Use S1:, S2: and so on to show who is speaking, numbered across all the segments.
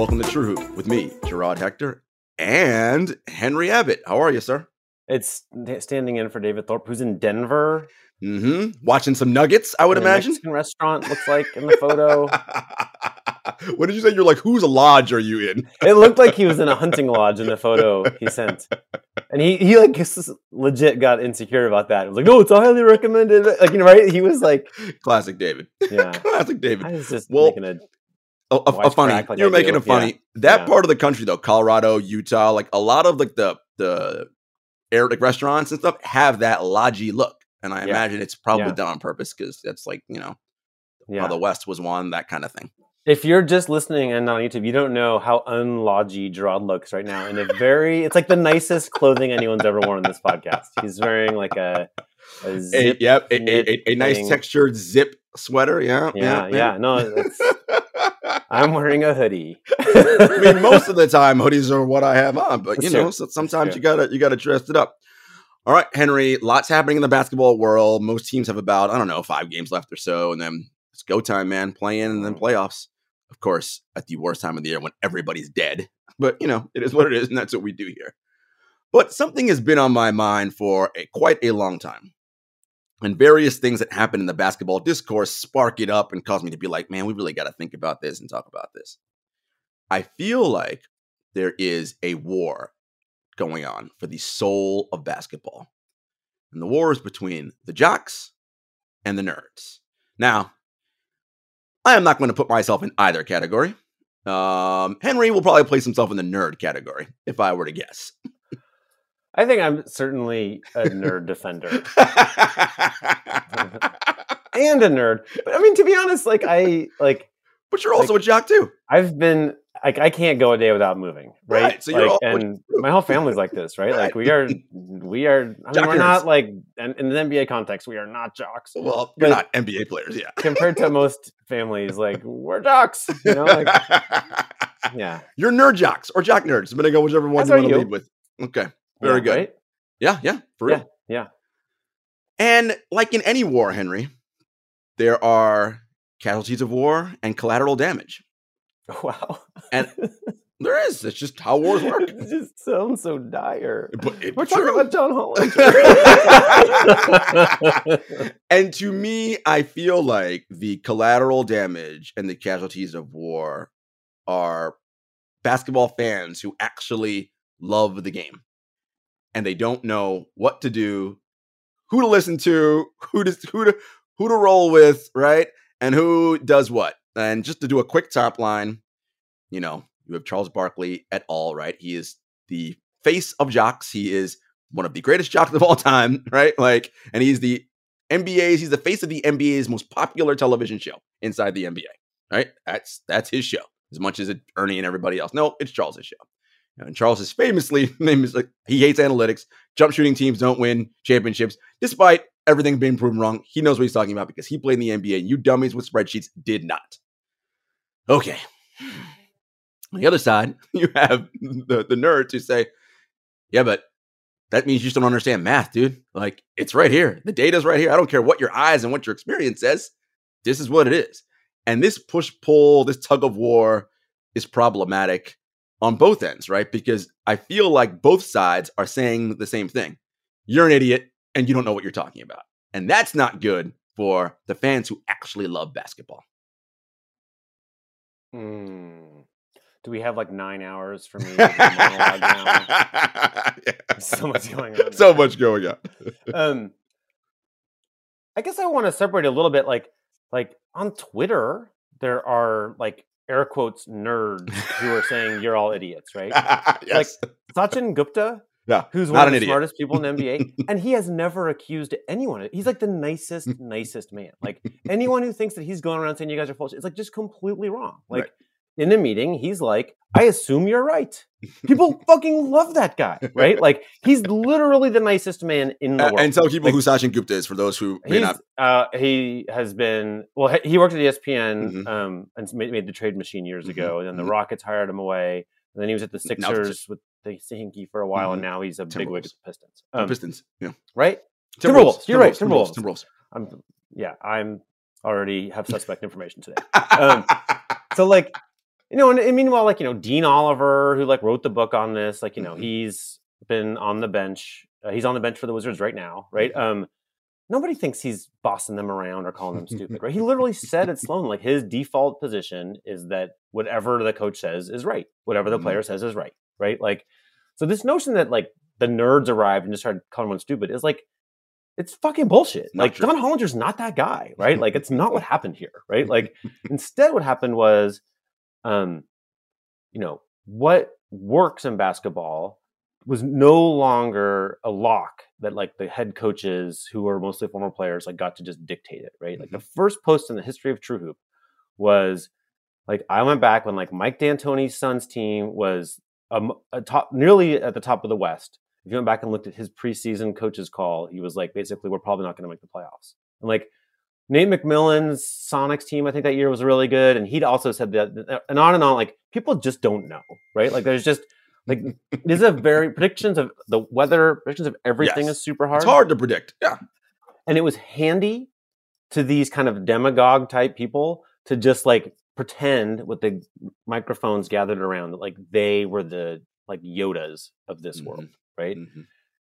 S1: Welcome to True Hoop with me, Jarod Hector, and Henry Abbott. How are you, sir?
S2: It's standing in for David Thorpe, who's in Denver.
S1: Mm-hmm. Watching some nuggets, I would
S2: in
S1: imagine.
S2: Mexican restaurant looks like in the photo.
S1: what did you say? You're like, whose lodge are you in?
S2: it looked like he was in a hunting lodge in the photo he sent, and he he like legit got insecure about that. He was like, "No, it's highly recommended." Like you know, right? He was like,
S1: Classic David.
S2: "Yeah."
S1: Classic David.
S2: I was just
S1: Well,
S2: making a
S1: A, a, a funny.
S2: like
S1: You're
S2: I
S1: making
S2: do.
S1: a funny. That
S2: Yeah.
S1: part of the country though, Colorado, Utah, like a lot of like the the air like restaurants and stuff have that lodgy look, and I
S2: Yeah.
S1: imagine it's probably
S2: Yeah.
S1: done on purpose because that's like you know
S2: yeah.
S1: how the West was won, that kind of thing.
S2: If you're just listening and on YouTube, you don't know how unlodgy Jarod looks right now. In a very, it's like the nicest clothing anyone's ever worn in this podcast. He's wearing like a, a zip.
S1: yep, a, a, a, a nice textured zip sweater. Yeah,
S2: Yeah, yeah. No, it's, I'm wearing a hoodie.
S1: I mean, most of the time hoodies are what I have on, but you
S2: That's
S1: know,
S2: true.
S1: sometimes you gotta you gotta dress it up. All right, Henry. Lots happening in the basketball world. Most teams have about I don't know five games left or so, and then it's go time, man. Play in and then
S2: Mhm.
S1: playoffs. Of course, at the worst time of the year when everybody's dead. But you know, it is what it is, and that's what we do here. But something has been on my mind for a, quite a long time. And various things that happen in the basketball discourse spark it up and cause me to be like, man, we really got to think about this and talk about this. I feel like there is a war going on for the soul of basketball. And the war is between the jocks and the nerds. Now, I am not going to put myself in either category. Um, Henry will probably place himself in the nerd category, if I were to guess.
S2: I think I'm certainly a nerd defender and a nerd. But I mean, to be honest, like I like
S1: but you're also a jock too.
S2: I've been like I can't go a day without moving, right?
S1: Right, so you're
S2: like,
S1: all-
S2: and my whole family's like this, right? Like we are, we are. I mean, we're not like in, in the NBA context, we are not jocks
S1: Well, you're
S2: But-
S1: not NBA players, yeah.
S2: compared to most families. Like we're jocks, you know? Like yeah,
S1: you're nerd jocks or jock nerds, I'm gonna go whichever one
S2: As
S1: you want to lead with. Okay, very
S2: Yeah,
S1: good.
S2: Right?
S1: Yeah, yeah, for real.
S2: Yeah, yeah.
S1: And like in any war, Henry, there are casualties of war and collateral damage.
S2: Wow.
S1: And there is. It's just how wars work.
S2: it just sounds so dire.
S1: But it-
S2: We're talking about John Hollinger.
S1: and to me, I feel like the collateral damage and the casualties of war are basketball fans who actually love the game and they don't know what to do, who to listen to, who to who to who to roll with, right? And who does what. And just to do a quick top line, you know, you have Charles Barkley at all, right? He is the face of jocks. He is one of the greatest jocks of all time, right? Like, and he's the NBA's, he's the face of the NBA's most popular television show inside the NBA, right? That's that's his show, as much as Ernie and everybody else. No, it's Charles's show. And Charles is famously name is like he hates analytics. Jump shooting teams don't win championships, despite everything being proven wrong. He knows what he's talking about because he played in the NBA. You dummies with spreadsheets did not. Okay. On the other side, you have the, the nerds who say, yeah, but that means you just don't understand math, dude. Like, it's right here. The data's right here. I don't care what your eyes and what your experience says. This is what it is. And this push pull, this tug of war is problematic on both ends, right? Because I feel like both sides are saying the same thing. You're an idiot and you don't know what you're talking about. And that's not good for the fans who actually love basketball.
S2: Hmm. Do we have like nine hours for me to do a monologue now? There's so much going on.
S1: so much going on.
S2: um i guess i want to separate a little bit like like on twitter there are like air quotes nerds who are saying you're all idiots right
S1: yes.
S2: sachin gupta
S1: yeah.
S2: who's one of the smartest people in the nba and he has never accused anyone he's like the nicest nicest man like anyone who thinks that he's going around saying you guys are false it's like just completely wrong like
S1: Right.
S2: In a meeting he's like i assume you're right people fucking love that guy right like he's literally the nicest man in the
S1: A-
S2: world
S1: and tell people
S2: Like-
S1: who Sachin Gupta is for those who may
S2: He's,
S1: not.
S2: uh, he has been well. he- He worked at ESPN
S1: Mhm.
S2: um, and made, made the trade machine years
S1: Mhm,
S2: ago, and then the
S1: mhm.
S2: Rockets hired him away. And then he was at the
S1: Now it's
S2: Sixers with the Hinkie for a while, and now he's a big wig at the Pistons. Um,
S1: Pistons. Yeah.
S2: right? Timberwolves, you're right,
S1: Timberwolves.
S2: Timberwolves.
S1: Timberwolves.
S2: I'm yeah. I'm already have suspect information today. Um, So like, you know, and, and meanwhile, like you know, Dean Oliver, who like wrote the book on this, like you know,
S1: Mhm.
S2: he's been on the bench. Uh, he's on the bench for the Wizards right now, right? Um, nobody thinks he's bossing them around or calling them stupid, right? He literally said at Sloan, like his default position is that whatever the coach says is right, whatever the
S1: Mhm.
S2: player says is right, right? Like, so this notion that like the nerds arrived and just started calling everyone stupid is like, it's fucking bullshit.
S1: Not
S2: like
S1: true.
S2: John Hollinger's not that guy, right? Like it's not what happened here, right? Like instead, what happened was, um, you know, what works in basketball was no longer a lock that like the head coaches who are mostly former players like got to just dictate it, right? Like the first post in the history of True Hoop was like I went back when like Mike D'Antoni's son's team was um, a top nearly at the top of the West. If you went back and looked at his preseason coach's call, he was like basically we're probably not going to make the playoffs. And like Nate McMillan's Sonics team, I think that year was really good, and he'd also said that, and on and on. Like people just don't know, right? Like there's just like these are very predictions of the weather, predictions of everything
S1: Yes.
S2: is super hard.
S1: It's hard to predict. Yeah.
S2: and it was handy to these kind of demagogue type people to just like pretend with the microphones gathered around that like they were the like Yodas of this
S1: Mhm.
S2: world, right?
S1: Mhm.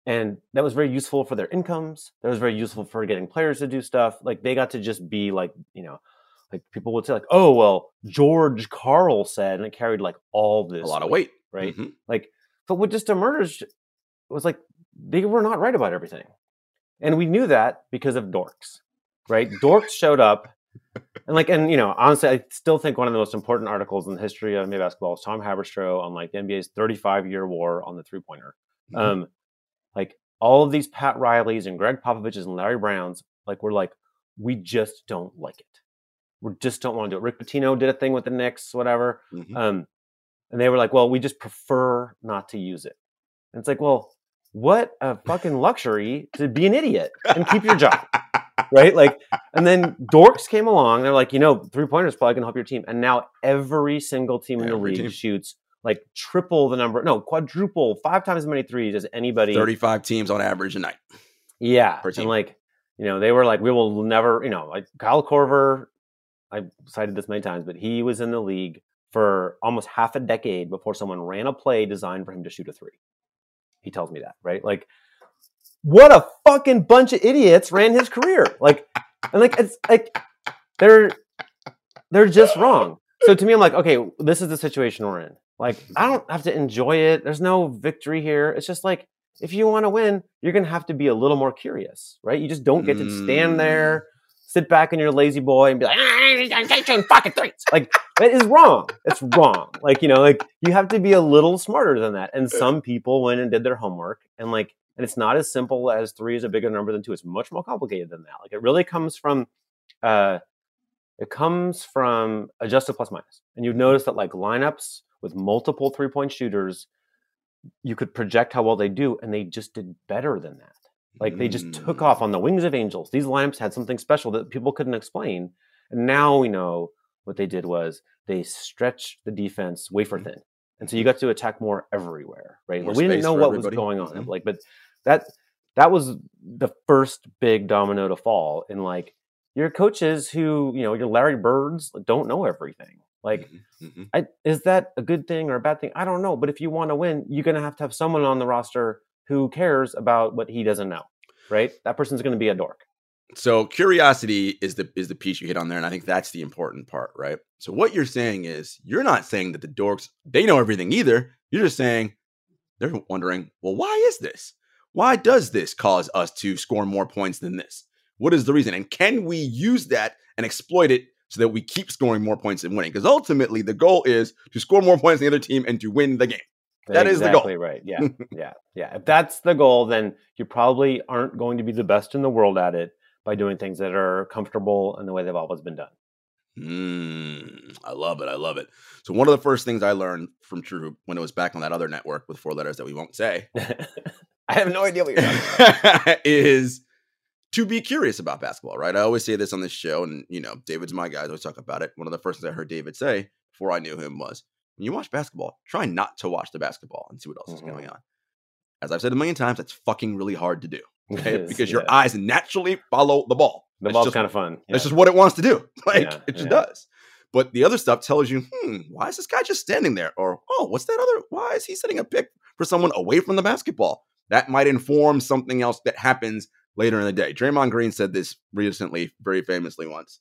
S2: And that was very useful for their incomes that was very useful for getting players to do stuff like they got to just be like you know like people would say like oh well george karl said and it carried like all this
S1: A lot of weight.
S2: right
S1: Mhm.
S2: like but what just emerged was like they were not right about everything and we knew that because of dorks right dorks showed up and like and you know honestly i still think one of the most important articles in the history of NBA basketball is tom haberstroh on like the nba's 35 year war on the three pointer
S1: Mhm.
S2: um like all of these pat rileys and gregg popovich's and larry browns like we're like we just don't like it we just don't want to do it rick pitino did a thing with the knicks whatever
S1: Mhm.
S2: um, and they were like, well, we just prefer not to use it. And it's like, well, what a fucking luxury to be an idiot and keep your job. right? Like, and then dorks came along. They're like, you know, three pointers probably gonna help your team. And now every single team in the league
S1: team.
S2: shoots like triple the number, no, quadruple, five times as many threes as anybody.
S1: 35 teams on average a night.
S2: Yeah. And like, you know, they were like, we will never, you know, like Kyle Korver, I've cited this many times, but he was in the league for almost half a decade before someone ran a play designed for him to shoot a three. He tells me that, right? Like, what a fucking bunch of idiots ran his career. Like, and like, it's like, they're, they're just wrong. So to me, I'm like, okay, this is the situation we're in. Like, I don't have to enjoy it. There's no victory here. It's just like, if you want to win, you're going to have to be a little more curious, right? You just don't get to stand there, sit back in your lazy boy and be like, "Ah, I'm shooting fucking threes. Like, that is wrong. It's wrong. Like, you know, like you have to be a little smarter than that. And some people went and did their homework and like, and it's not as simple as three is a bigger number than two. It's much more complicated than that. Like, it really comes from, uh, it comes from adjusted plus minus. And you've noticed that like lineups with multiple three point shooters, you could project how well they do, and they just did better than that. Like they just took
S1: Mm.
S2: off on the wings of angels. These lineups had something special that people couldn't explain. And now we know what they did was they stretched the defense wafer thin. And so you got to attack more everywhere, right?
S1: More
S2: we didn't know what
S1: everybody.
S2: was going on.
S1: Mhm.
S2: Like, but that that was the first big domino to fall in like your coaches who, you know, your Larry Birds don't know everything. Like,
S1: Mhm. Mhm.
S2: I, is that a good thing or a bad thing? I don't know. But if you want to win, you're going to have to have someone on the roster who cares about what he doesn't know, right? That person's going to be a dork.
S1: So curiosity is the is the piece you hit on there, and I think that's the important part, right? So what you're saying is you're not saying that the dorks they know everything either. You're just saying they're wondering, well, why is this? Why does this cause us to score more points than this? What is the reason? And can we use that and exploit it so that we keep scoring more points and winning? Because ultimately the goal is to score more points than the other team and to win the game. That is the goal.
S2: right. Yeah, yeah, yeah. If that's the goal, then you probably aren't going to be the best in the world at it by doing things that are comfortable in the way they've always been done.
S1: Mm, I love it. I love it. So one of the first things I learned from True when it was back on that other network with four letters that we won't say
S2: I have no idea what you're talking about.
S1: is to be curious about basketball, right? I always say this on this show, and you know, David's my guy. I always talk about it. One of the first things I heard David say before I knew him was, "When you watch basketball, try not to watch the basketball and see what else is
S2: Mhm.
S1: going on." As I've said a million times, that's fucking really hard to do, okay?
S2: Is,
S1: because your eyes naturally follow the ball.
S2: the
S1: It's
S2: ball's kind of fun.
S1: That's just what it wants to do. Like
S2: Yeah,
S1: it just
S2: yeah.
S1: does. But the other stuff tells you, hmm, why is this guy just standing there? Or, oh, what's that other? Why is he setting a pick for someone away from the basketball? That might inform something else that happens later in the day. Draymond Green said this recently, very famously once.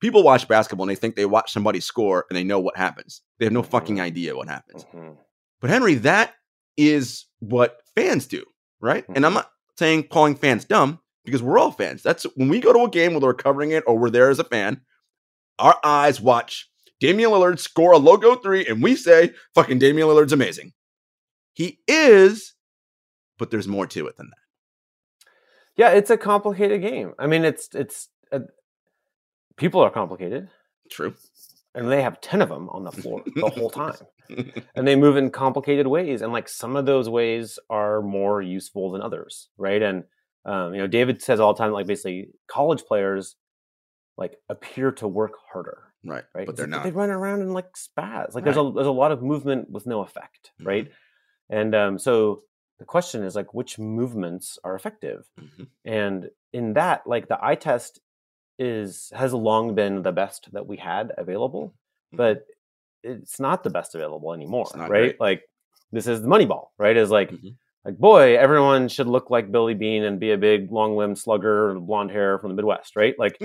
S1: People watch basketball and they think they watch somebody score and they know what happens. They have no fucking
S2: Mhm.
S1: idea what happens.
S2: Mhm.
S1: But Henry, that is what fans do, right? And I'm not saying calling fans dumb because we're all fans. That's when we go to a game, whether we're covering it or we're there as a fan, our eyes watch Damian Lillard score a logo three, and we say, fucking Damian Lillard's amazing. He is, but there's more to it than that.
S2: Yeah, it's a complicated game. I mean, it's it's uh, people are complicated,
S1: True.
S2: and they have ten of them on the floor the whole time, and they move in complicated ways. And like some of those ways are more useful than others, right? And um, you know, David says all the time, like basically, college players like appear to work harder,
S1: right.
S2: right?
S1: But they're not.
S2: They run around in like spaz. Like there's a there's a lot of movement with no effect, right? And um, so the question is like, which movements are effective?
S1: Mhm.
S2: And in that, like the eye test is has long been the best that we had available,
S1: Mhm.
S2: but it's not the best available anymore, right?
S1: great.
S2: Like this is the money ball, right? Is like
S1: Mhm.
S2: like boy, everyone should look like Billy Beane and be a big long limbed slugger, blonde hair from the Midwest, right? Like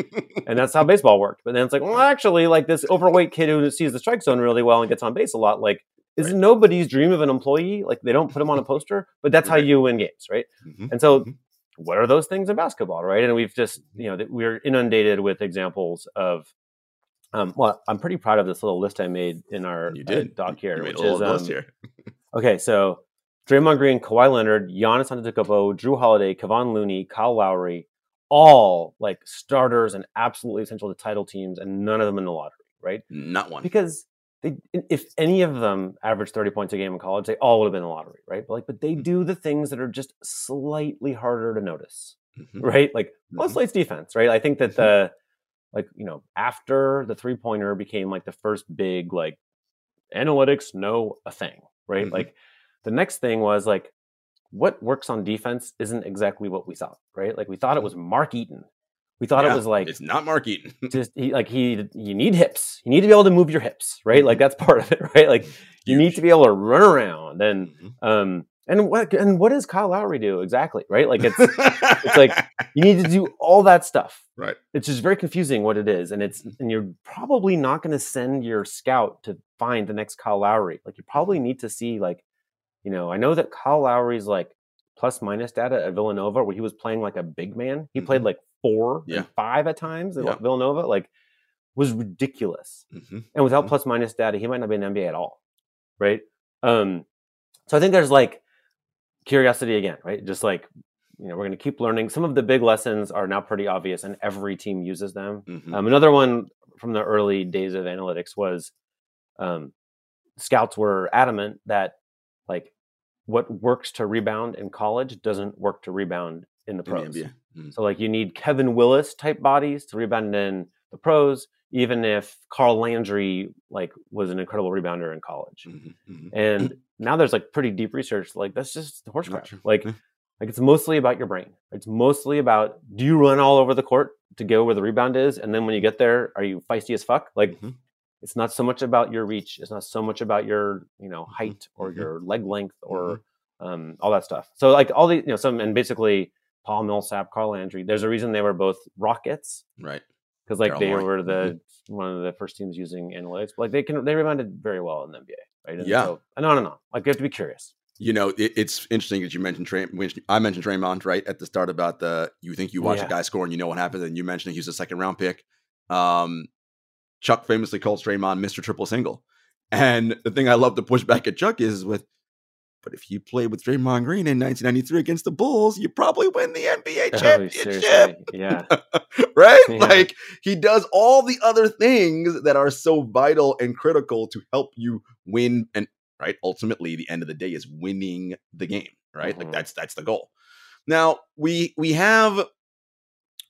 S2: and that's how baseball worked. But then it's like, well, actually, like this overweight kid who sees the strike zone really well and gets on base a lot, like is
S1: Right.
S2: nobody's dream of an employee. Like they don't put them on a poster, but that's how you win games, right?
S1: Mhm.
S2: And so,
S1: Mhm.
S2: what are those things in basketball, right? And we've just, you know, we're inundated with examples of. Um, well, I'm pretty proud of this little list I made in our
S1: You
S2: uh, doc here,
S1: You
S2: which is um,
S1: here.
S2: okay. So, Draymond Green, Kawhi Leonard, Giannis Antetokounmpo, Jrue Holiday, Kevon Looney, Kyle Lowry, all like starters and absolutely essential to title teams, and none of them in the lottery, right?
S1: Not one.
S2: because they if any of them averaged 30 points a game in college they all would have been in the lottery right? But like but they do the things that are just slightly harder to notice
S1: Mhm.
S2: right? Like
S1: Mhm.
S2: it's defense right? I think that the like you know after the three pointer became like the first big like analytics know a thing right?
S1: Mhm.
S2: like the next thing was like what works on defense isn't exactly what we thought right? Like we thought it was mark eaton we thought
S1: Yeah,
S2: it was like
S1: it's not Mark Eaton.
S2: just he, like he you need hips. You need to be able to move your hips right? Like that's part of it right? Like you need to be able to run around and
S1: Mhm.
S2: um and what and what does Kyle Lowry do exactly right? Like it's it's like you need to do all that stuff.
S1: Right.
S2: it's just very confusing what it is and it's and you're probably not going to send your scout to find the next Kyle Lowry. Like you probably need to see like you know I know that Kyle Lowry's like plus minus data at Villanova where he was playing like a big man. He played like four
S1: Yeah.
S2: and five at times at
S1: Yeah.
S2: Villanova like was ridiculous
S1: Mhm.
S2: and without
S1: Mhm.
S2: plus minus data, he might not be in the NBA at all, right? Um, so I think there's like curiosity again, right? Just like you know, we're going to keep learning. Some of the big lessons are now pretty obvious, and every team uses them.
S1: Mhm.
S2: Um, another one from the early days of analytics was um, scouts were adamant that like what works to rebound in college doesn't work to rebound in the
S1: In the
S2: pros.
S1: Mhm.
S2: So like you need Kevin Willis type bodies to rebound in the pros, even if Carl Landry like was an incredible rebounder in college.
S1: Mhm. Mhm.
S2: And now there's like pretty deep research. Like that's just the
S1: horse
S2: crap. Like like it's mostly about your brain. It's mostly about do you run all over the court to go where the rebound is, and then when you get there, are you feisty as fuck? Like
S1: Mhm.
S2: it's not so much about your reach. It's not so much about your you know height or
S1: Mhm.
S2: your leg length or um, all that stuff. So like all the you know some and basically Paul Millsap, Carl Landry. There's a reason they were both Rockets
S1: Right.
S2: because like they were the
S1: Mm-hmm.
S2: one of the first teams using analytics. But, like they can they rebounded very well in the NBA, right? And
S1: Yeah.
S2: So, no, no, no. Like you have to be curious.
S1: You know, it, it's interesting that you mentioned Trey, I mentioned Draymond right at the start about the you think you watch
S2: Yeah.
S1: a guy score and you know what happens, and you mentioned he was a second round pick. Um, Chuck famously calls Draymond Mr. Triple Single, and the thing I love to push back at Chuck is with, but if you played with Draymond Green in 1993 against the Bulls, you probably win the NBA
S2: Oh,
S1: championship.
S2: seriously. Yeah.
S1: right?
S2: Yeah.
S1: Like he does all the other things that are so vital and critical to help you win. And right, ultimately, the end of the day is winning the game. Right, like
S2: Mhm.
S1: that's that's the goal. Now we we have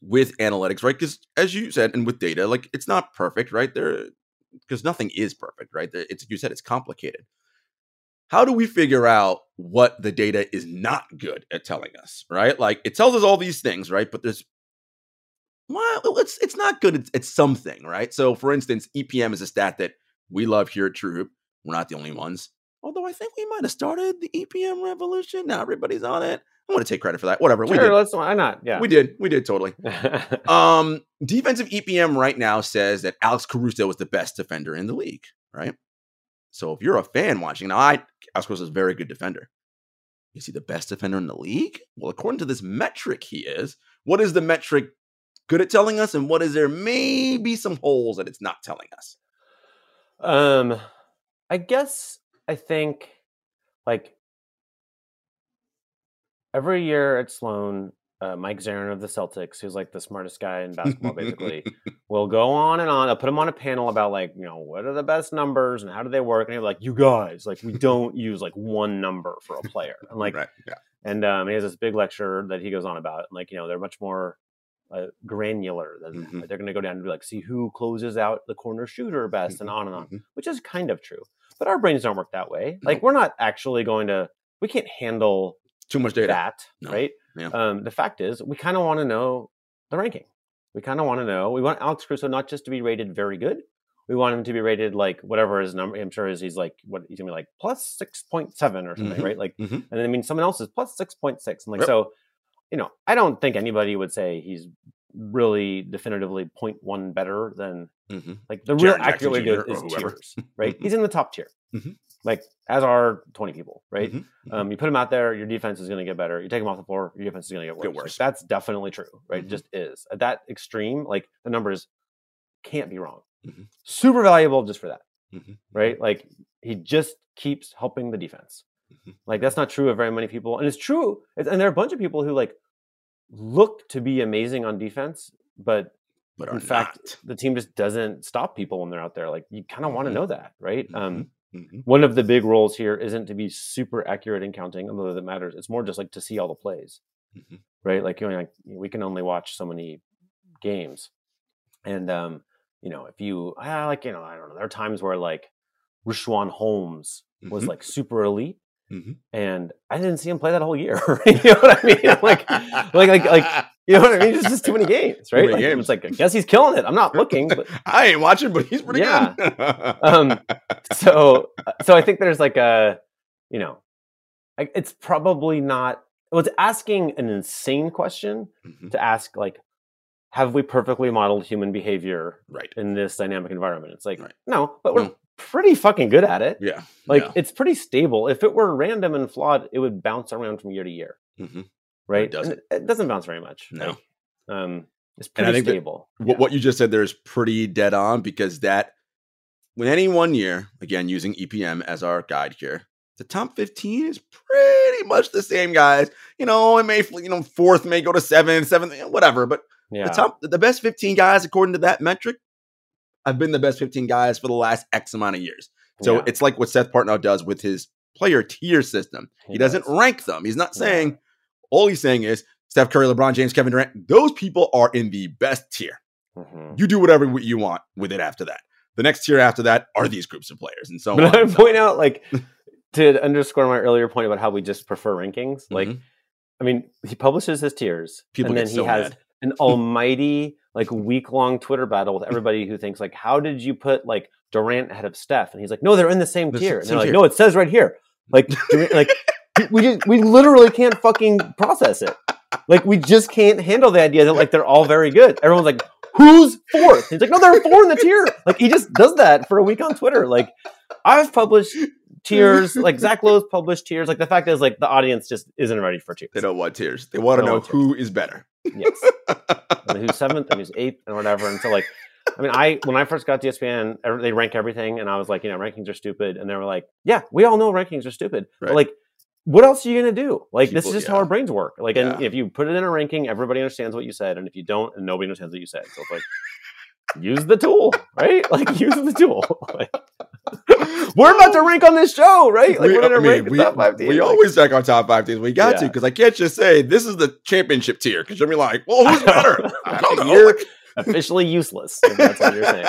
S1: with analytics, right? Because as you said, and with data, like it's not perfect, right? There, because nothing is perfect, right? It's you said it's complicated. How do we figure out what the data is not good at telling us, right? Like it tells us all these things, right? But there's well, it's it's not good. It's, it's something, right? So, for instance, EPM is a stat that we love here at Troop. We're not the only ones. Although I think we might have started the EPM revolution. Now everybody's on it. I want to take credit for that. Whatever. we
S2: Sure,
S1: did.
S2: let's why not? Yeah.
S1: We did. We did totally. Um, defensive EPM right now says that Alex Caruso was the best defender in the league, right? So if you're a fan watching, now I Alex is a very good defender. Is he the best defender in the league? Well, according to this metric, he is. What is the metric good at telling us, and what is there maybe some holes that it's not telling us?
S2: Um, I guess I think like every year at Sloan, uh, Mike Zarren of the Celtics, who's like the smartest guy in basketball, basically, will go on and on. I'll put him on a panel about like you know what are the best numbers and how do they work, and he'll be like, "You guys, like we don't use like one number for a player." And like,
S1: right, yeah.
S2: and um, he has this big lecture that he goes on about, and like you know they're much more uh, granular. Than,
S1: Mhm.
S2: like, they're going to go down and be like, see who closes out the corner shooter best, and
S1: Mhm,
S2: on and on,
S1: mhm.
S2: which is kind of true. But our brains don't work that way. Like we're not actually going to. We can't handle
S1: Too much data.
S2: that,
S1: No.
S2: right?
S1: Yeah.
S2: Um, the fact is, we kind of want to know the ranking. We kind of want to know. We want Alex Caruso not just to be rated very good. We want him to be rated like whatever his number. I'm sure is he's like what he's gonna be like plus six point seven or something,
S1: Mhm.
S2: right? Like,
S1: Mhm.
S2: and then I mean someone else is plus six point six. I'm like,
S1: Yep.
S2: so you know, I don't think anybody would say he's really definitively 0.1 better than
S1: Mhm.
S2: like the real
S1: Jackson
S2: accurate way to do it is tiers, right? He's in the top tier,
S1: Mhm.
S2: Like as are 20 people, right?
S1: Mhm.
S2: Um, you put them out there, your defense is going to get better. You take them off the floor, your defense is going to get worse.
S1: Get
S2: Like, that's definitely true, right?
S1: Mhm.
S2: It just is at that extreme. Like the numbers can't be wrong.
S1: Mhm.
S2: Super valuable just for that,
S1: Mhm.
S2: right? Like he just keeps helping the defense. Like that's not true of very many people, and it's true. it's- And there are a bunch of people who like look to be amazing on defense, but
S1: But
S2: in fact,
S1: not.
S2: the team just doesn't stop people when they're out there. Like you kind of want to know that, right? Um,
S1: Mhm.
S2: one of the big roles here isn't to be super accurate in counting, although that matters. It's more just like to see all the plays,
S1: Mhm.
S2: right? Like you know, like we can only watch so many games, and um, you know, if you I like you know, I don't know. There are times where like Richaun Holmes was
S1: Mhm.
S2: like super elite,
S1: Mhm.
S2: and I didn't see him play that whole year. you know what I mean? like, like, like, like, you know what I mean? It's just too many games, right?
S1: many
S2: Like,
S1: games.
S2: It's like I guess he's killing it. I'm not looking, but
S1: I ain't watching, but he's pretty
S2: Yeah.
S1: good.
S2: um so so i think there's like a you know it's probably not well it's asking an insane question
S1: Mhm.
S2: to ask like have we perfectly modeled human behavior
S1: Right.
S2: in this dynamic environment it's like
S1: Right.
S2: no but we're
S1: No.
S2: pretty fucking good at it
S1: Yeah.
S2: like
S1: yeah.
S2: it's pretty stable if it were random and flawed it would bounce around from year to year
S1: Mhm.
S2: Right And
S1: doesn't.
S2: it, it doesn't bounce very much
S1: No.
S2: Like, um it's pretty stable
S1: what, what you just said there is pretty dead on because that when any one year, again using EPM as our guide here, the top 15 is pretty much the same guys. You know, it may you know fourth may go to seventh, seventh, whatever, but
S2: yeah
S1: the top the best 15 guys according to that metric I've been the best 15 guys for the last X amount of years. So
S2: Yeah.
S1: it's like what Seth Partnow does with his player tier system. He,
S2: He
S1: doesn't
S2: does.
S1: rank them. He's not
S2: Yeah.
S1: saying all he's saying is Steph Curry, LeBron James, Kevin Durant, those people are in the best tier.
S2: Mhm.
S1: You do whatever you want with it after that. The next tier after that are these groups of players and so
S2: but. I point out, like, to underscore my earlier point about how we just prefer rankings. Like,
S1: Mhm.
S2: I mean, he publishes his tiers,
S1: People
S2: and then
S1: get
S2: he
S1: so
S2: has
S1: mad.
S2: an almighty, like, week long Twitter battle with everybody who thinks, like, how did you put like Durant ahead of Steph? And he's like, no, they're in the same
S1: The
S2: tier. And they're like,
S1: tier.
S2: no, it says right here. Like, Durant, like we just we literally can't fucking process it. Like, we just can't handle the idea that like they're all very good. Everyone's like, who's fourth? He's like, no, there are four in the tier. Like, he just does that for a week on Twitter. Like, I've published tiers. Like Zach Lowe's published tiers. Like the fact is, like the audience just isn't ready for tiers.
S1: They don't want tiers. They want to know who is better.
S2: Yes, and who's seventh and who's eighth and whatever. And so, like, I mean, I when I first got to ESPN, they rank everything, and I was like, you know, rankings are stupid, and they were like, yeah, we all know rankings are stupid, but like. What else are you gonna do? Like this is
S1: People-
S2: just how our brains work. Like, and if you put it in a ranking, everybody understands what you said, and if you don't, and nobody understands what you said. So it's like, use the tool, right? Like, use the tool. Like, we're about to rank on this show, right? Like,
S1: we,
S2: we're gonna
S1: mean,
S2: rank
S1: we,
S2: top five teams.
S1: we
S2: Like,
S1: always check our top five teams. We got to because I can't just say this is the championship tier because you'll be like, well, who's better? I don't know.
S2: You're officially useless. If that's what you're saying.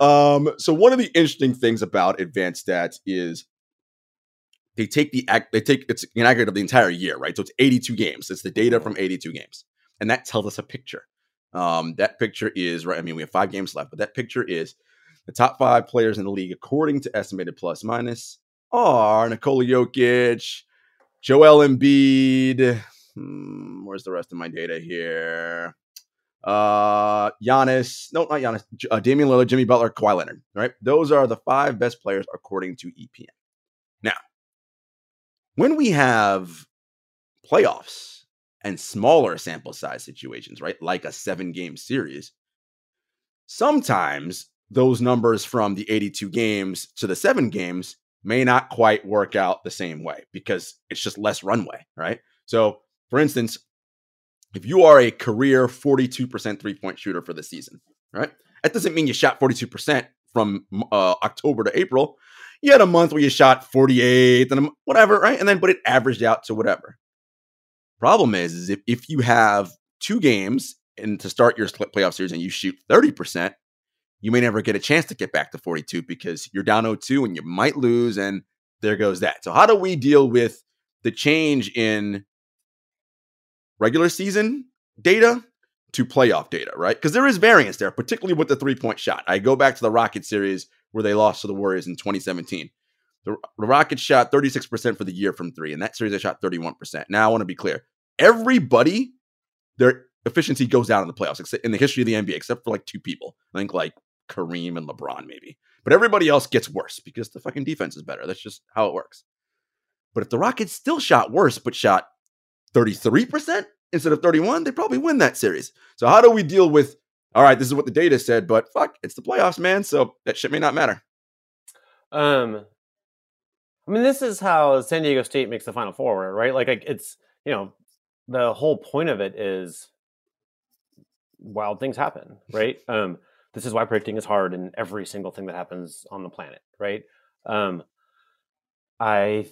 S1: um, so one of the interesting things about advanced stats is they take the act they take it's an aggregate of the entire year, right? So it's 82 games. It's the data from 82 games. and that tells us a picture. Um, that picture is right. I mean, we have five games left, but that picture is the top five players in the league according to estimated plus minus are Nikola Jokic, Joel Embiid. Hmm, where's the rest of my data here? Uh, Giannis. No, not Giannis. Uh, Damian Lillard, Jimmy Butler, Kawhi Leonard. Right. Those are the five best players according to EPM. Now, when we have playoffs and smaller sample size situations, right, like a seven game series, sometimes those numbers from the 82 games to the seven games may not quite work out the same way because it's just less runway, right? So, for instance, if you are a career 42% three point shooter for the season, right? That doesn't mean you shot 42% from uh, October to April. You had a month where you shot 48 and whatever, right? And then, but it averaged out to whatever. Problem is, is if, if you have two games and to start your playoff series and you shoot 30%, you may never get a chance to get back to 42 because you're down 0-2 and you might lose and there goes that. So how do we deal with the change in regular season data to playoff data, right? Because there is variance there, particularly with the three-point shot. I go back to the Rocket series where they lost to the Warriors in 2017. The, the Rockets shot 36% for the year from three, and that series they shot 31%. Now I want to be clear. Everybody, their efficiency goes down in the playoffs in the history of the NBA, except for like two people. I think like Kareem and LeBron, maybe. But everybody else gets worse because the fucking defense is better. That's just how it works. But if the Rockets still shot worse, but shot 33% instead of 31, they probably win that series. So how do we deal with, all right, this is what the data said, but fuck, it's the playoffs, man. So that shit may not matter.
S2: Um, I mean, this is how San Diego State makes the Final Four, right? Like, it's, you know, the whole point of it is wild things happen, right? Um, this is why predicting is hard in every single thing that happens on the planet, right? Um, I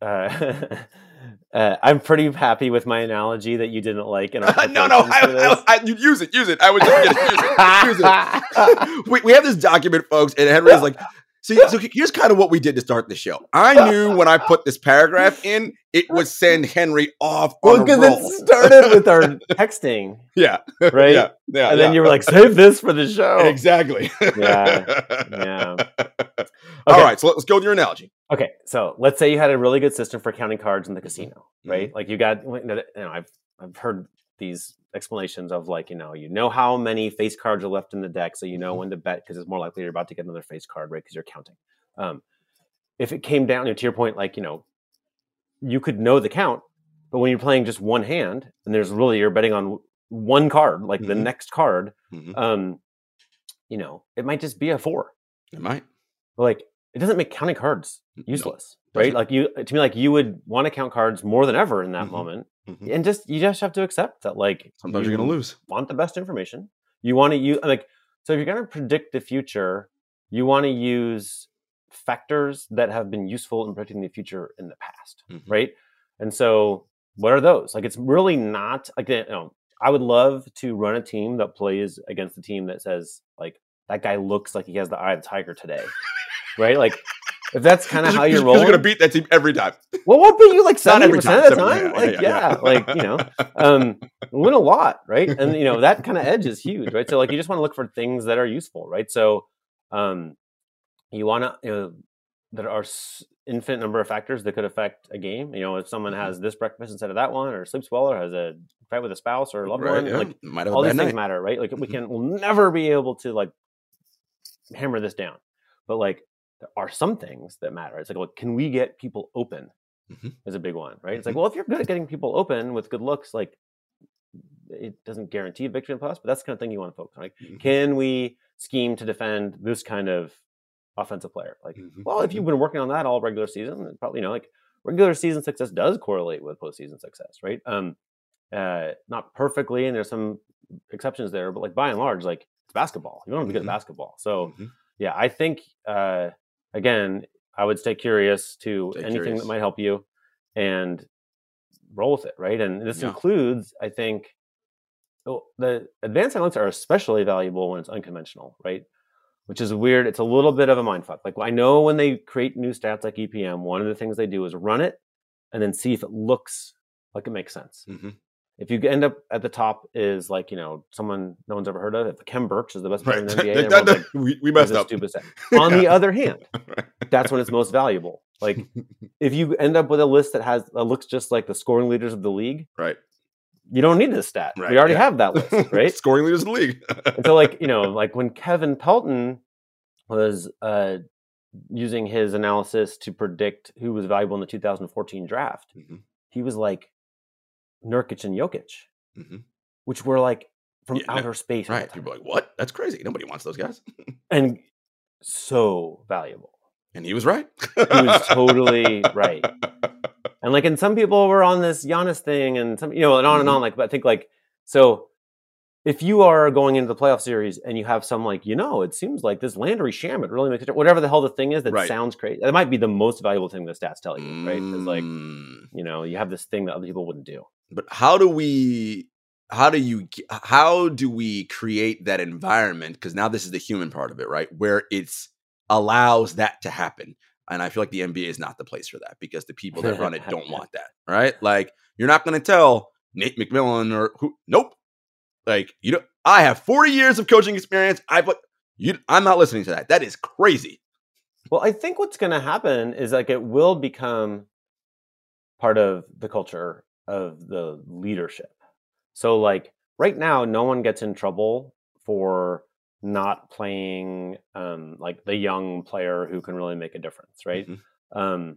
S2: uh, uh, I'm pretty happy with my analogy that you didn't like. In our
S1: no, no, I, I, I, use it, use it. I was just gonna use it. Use it. we, we have this document, folks, and Henry's like, so, so here's kind of what we did to start the show. I knew when I put this paragraph in, it would send Henry off. Well, because
S2: it started with our texting.
S1: Yeah.
S2: Right.
S1: Yeah. yeah
S2: and
S1: yeah.
S2: then you were like, save this for the show.
S1: Exactly.
S2: yeah. Yeah. Okay.
S1: All right. So let's go with your analogy.
S2: Okay. So let's say you had a really good system for counting cards in the casino, right? Mm-hmm. Like you got, you know, I've I've heard these explanations of like you know you know how many face cards are left in the deck so you know mm-hmm. when to bet because it's more likely you're about to get another face card right because you're counting um, if it came down to your point like you know you could know the count but when you're playing just one hand and there's really you're betting on one card like mm-hmm. the next card mm-hmm. um you know it might just be a four
S1: it might
S2: like it doesn't make counting cards useless right like you to me like you would want to count cards more than ever in that mm-hmm. moment Mm-hmm. And just you just have to accept that like
S1: sometimes you are gonna lose.
S2: Want the best information. You want to use like so if you're gonna predict the future, you want to use factors that have been useful in predicting the future in the past, mm-hmm. right? And so what are those? Like it's really not like you know, I would love to run a team that plays against a team that says like that guy looks like he has the eye of the tiger today. right? Like if that's kind of how you're rolling,
S1: you're gonna beat that team every time.
S2: Well, won't beat you like seventy percent of the time. Yeah, like, yeah, yeah, yeah. like you know, um, win a lot, right? And you know that kind of edge is huge, right? So like you just want to look for things that are useful, right? So um, you want to, you know, there are infinite number of factors that could affect a game. You know, if someone mm-hmm. has this breakfast instead of that one, or sleeps well, or has a fight with a spouse or a loved right, one, like Might have all these night. things matter, right? Like we mm-hmm. can, we'll never be able to like hammer this down, but like there are some things that matter. It's like, well, can we get people open? Mm-hmm. Is a big one, right? Mm-hmm. It's like, mm-hmm. well, if you're good at getting people open with good looks, like it doesn't guarantee victory in the playoffs, but that's the kind of thing you want to focus on. Like, mm-hmm. can we scheme to defend this kind of offensive player? Like, mm-hmm. well, if you've mm-hmm. been working on that all regular season, probably you know, like regular season success does correlate with postseason success, right? Um, uh, not perfectly, and there's some exceptions there, but like by and large, like it's basketball. You want to be good at basketball, so yeah, I think uh, again, I would stay curious to stay anything curious. that might help you and roll with it, right? And this yeah. includes, I think, oh, the advanced analytics are especially valuable when it's unconventional, right? Which is weird. It's a little bit of a mindfuck. Like I know when they create new stats like EPM, one of the things they do is run it and then see if it looks like it makes sense. Mm-hmm. If you end up at the top is like you know someone no one's ever heard of. If Khem Birch is the best player
S1: Right.
S2: in the NBA,
S1: That- that-
S2: like,
S1: we, we messed up.
S2: stupid stat." On the other hand, that's when it's most valuable. Like if you end up with a list that has that looks just like the scoring leaders of the league,
S1: right.
S2: you don't need this stat.
S1: Right,
S2: we already
S1: yeah.
S2: have that list, right?
S1: Scoring leaders in the league.
S2: and so like you know like when kevin pelton was uh using his analysis to predict who was valuable in the 2014 draft
S1: Mhm.
S2: he was like nurkic and jokic
S1: Mhm.
S2: which were like from
S1: Yeah, no,
S2: outer space
S1: Right. People are like, what? That's crazy. Nobody wants those guys.
S2: and so valuable
S1: And he was right.
S2: he was totally right and like and some people were on this Giannis thing and some you know and on and
S1: Mhm.
S2: on like but I think like so if you are going into the playoff series and you have some like you know it seems like this Landry Shamet really makes it whatever the hell the thing is that
S1: Right.
S2: sounds crazy that might be the most valuable thing the stats tell you right is like
S1: Mm.
S2: you know you have this thing that other people wouldn't do
S1: but how do we how do you how do we create that environment because now this is the human part of it right where it's allows that to happen and i feel like the nba is not the place for that because the people that run it don't want that right? Like you're not going to tell nate mcmillan or who nope like you know i have 40 years of coaching experience i put you i'm not listening to that that is crazy.
S2: Well I think what's going to happen is like it will become part of the culture of the leadership so like right now no one gets in trouble for not playing um, like the young player who can really make a difference, right?
S1: Mhm.
S2: Um,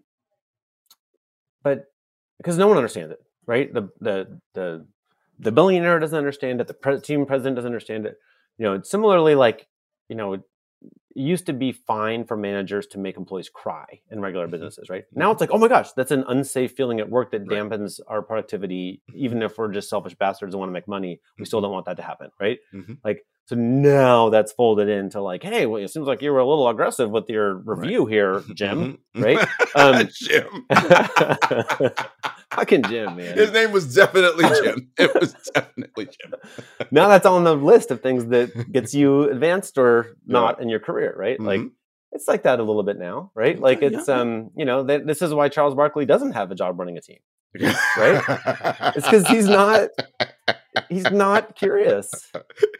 S2: but because no one understands it, right? The the the the billionaire doesn't understand it. The pre- team president doesn't understand it. You know, similarly like you know, it used to be fine for managers to make employees cry in regular
S1: Mhm.
S2: businesses, right? Now it's like, oh my gosh, that's an unsafe feeling at work that
S1: Right.
S2: dampens our productivity. Even if we're just selfish bastards and want to make money, we still don't want that to happen, right?
S1: Mhm.
S2: Like, so now that's folded into like, hey, well, it seems like you were a little aggressive with your review here, Jim. Right? Um,
S1: jim
S2: Fucking Jim, man.
S1: his name was definitely jim it was definitely jim
S2: now that's on the list of things that gets you advanced or not in your career, right? Like
S1: Mhm.
S2: it's like that a little bit now, right? Like it's
S1: yeah.
S2: um, you know, th- this is why Charles Barkley doesn't have a job running a team.
S1: right?
S2: It's because he's not he's not curious.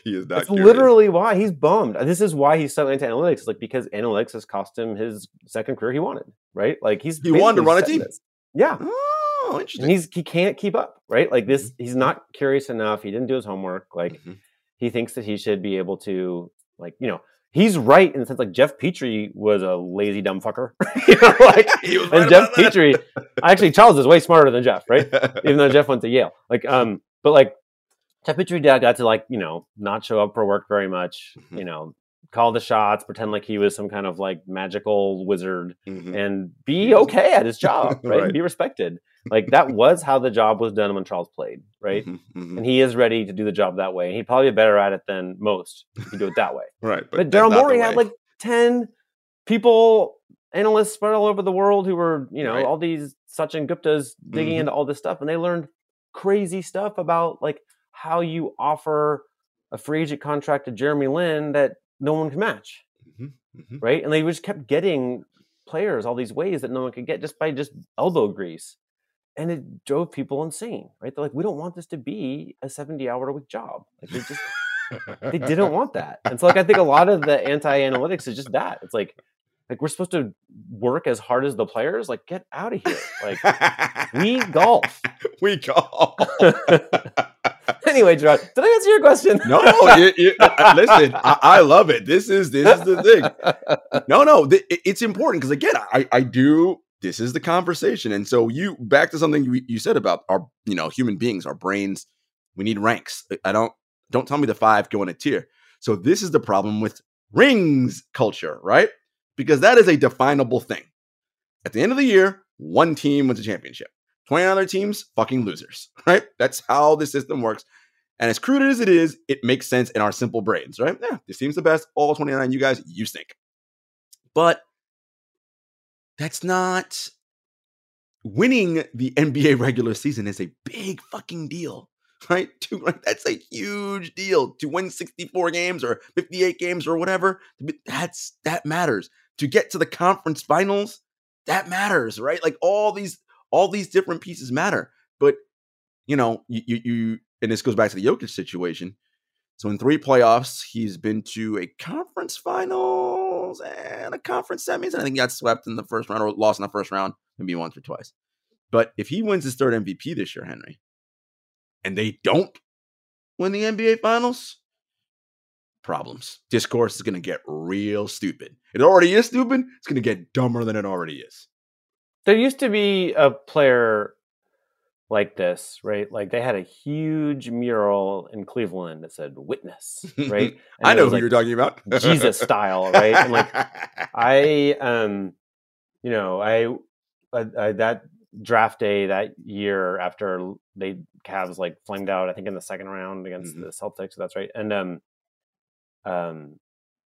S1: he is not.
S2: That's
S1: curious.
S2: literally why he's bummed. This is why he's so into analytics. It's like because analytics has cost him his second career he wanted, right? Like he's
S1: He wanted to run a team.
S2: this. Yeah.
S1: Oh,
S2: And he's he can't keep up, right? Like this,
S1: Mm-hmm.
S2: he's not curious enough. He didn't do his homework. Like
S1: Mhm.
S2: he thinks that he should be able to, like you know, he's right in the sense like Geoff Petrie was a lazy dumb fucker, you know, like
S1: He was
S2: and
S1: right Geoff.
S2: Petrie, actually Charles is way smarter than Geoff, right? Even though Geoff went to Yale, like um, but like Geoff Petrie dad got to like you know not show up for work very much,
S1: Mhm.
S2: you know, call the shots, pretend like he was some kind of like magical wizard,
S1: Mhm.
S2: and be okay at his job, right?
S1: Right.
S2: Be respected. Like that was how the job was done when Charles played, right?
S1: Mhm, mhm.
S2: And he is ready to do the job that way. And he'd probably be better at it than most if he do it that way.
S1: Right,
S2: But,
S1: that's
S2: Daryl Morey had like 10 people, analysts spread all over the world who were, you know,
S1: Right.
S2: all these Sachin Guptas digging
S1: Mhm.
S2: into all this stuff. And they learned crazy stuff about like how you offer a free agent contract to Jeremy Lin that no one can match
S1: Mhm, mhm.
S2: right? And they just kept getting players all these ways that no one could get just by just elbow grease. And it drove people insane, right? They're like, we don't want this to be a 70 hour a week job. Like they just they didn't want that. And so like I think a lot of the anti-analytics is just that. It's like like we're supposed to work as hard as the players. Like, get out of here. Like we golf.
S1: we golf.
S2: anyway, Jarod, did I answer your question?
S1: no, you, you, uh, listen, I, I love it. This is this is the thing. No, no, th- it's important because again, I I do. This is the conversation, and so you back to something you, you said about our you know human beings, our brains. We need ranks. I don't don't tell me the five go in a tier. So this is the problem with rings culture, right? Because that is a definable thing. At the end of the year, one team wins a championship. 20 other teams, fucking losers, right? That's how the system works. And as crude as it is, it makes sense in our simple brains, right? Yeah, this team's the best. All 29, you guys, you stink. But that's not winning the NBA regular season is a big fucking deal, right? To, right? That's a huge deal. To win 64 games or 58 games or whatever, that's that matters. To get to the conference finals, that matters, right? Like all these all these different pieces matter. But you know, you, you, you and this goes back to the Jokic situation. So in three playoffs, he's been to a conference finals and a conference semis. And I think he got swept in the first round or lost in the first round, maybe once or twice. But if he wins his third MVP this year, Henry, and they don't win the NBA finals, problems. Discourse is going to get real stupid. It already is stupid. It's going to get dumber than it already is.
S2: There used to be a player like this, right? Like they had a huge mural in Cleveland that said "Witness," right?
S1: I know who like you're talking about,
S2: Jesus style, right? And like I, um, you know, I, I, I that draft day that year after they Cavs like flamed out, I think in the second round against mm-hmm. the Celtics. That's right, and um, um,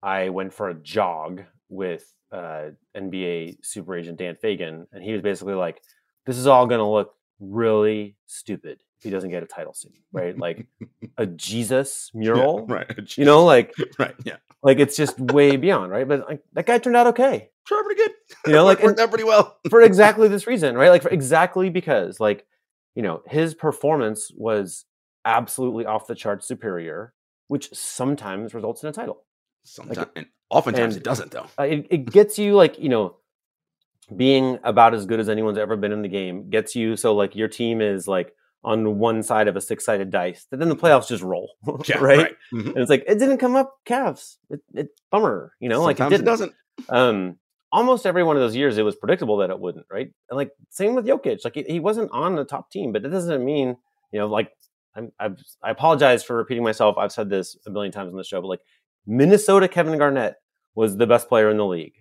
S2: I went for a jog with uh, NBA super agent Dan Fegan, and he was basically like, "This is all going to look really stupid if he doesn't get a title soon, right? Like a Jesus mural,
S1: yeah, right? Jesus.
S2: You know, like
S1: right, yeah,
S2: like it's just way beyond, right? But like that guy turned out okay,
S1: sure, pretty good.
S2: You know, like
S1: worked out pretty well
S2: for exactly this reason, right? Like for exactly because like you know his performance was absolutely off the chart superior, which sometimes results in a title.
S1: Sometimes, like, and oftentimes and, it doesn't, though.
S2: Uh, it, it gets you like you know being about as good as anyone's ever been in the game gets you so like your team is like on one side of a six sided dice, then the playoffs just roll, yeah, right? right. Mm-hmm. And it's like it didn't come up Cavs. It, it bummer, you know,
S1: Sometimes
S2: like it,
S1: it doesn't.
S2: Um, almost every one of those years, it was predictable that it wouldn't, right? And like same with Jokic, like he wasn't on the top team, but that doesn't mean you know, like I'm, I've, I apologize for repeating myself. I've said this a million times on the show, but like Minnesota Kevin Garnett was the best player in the league.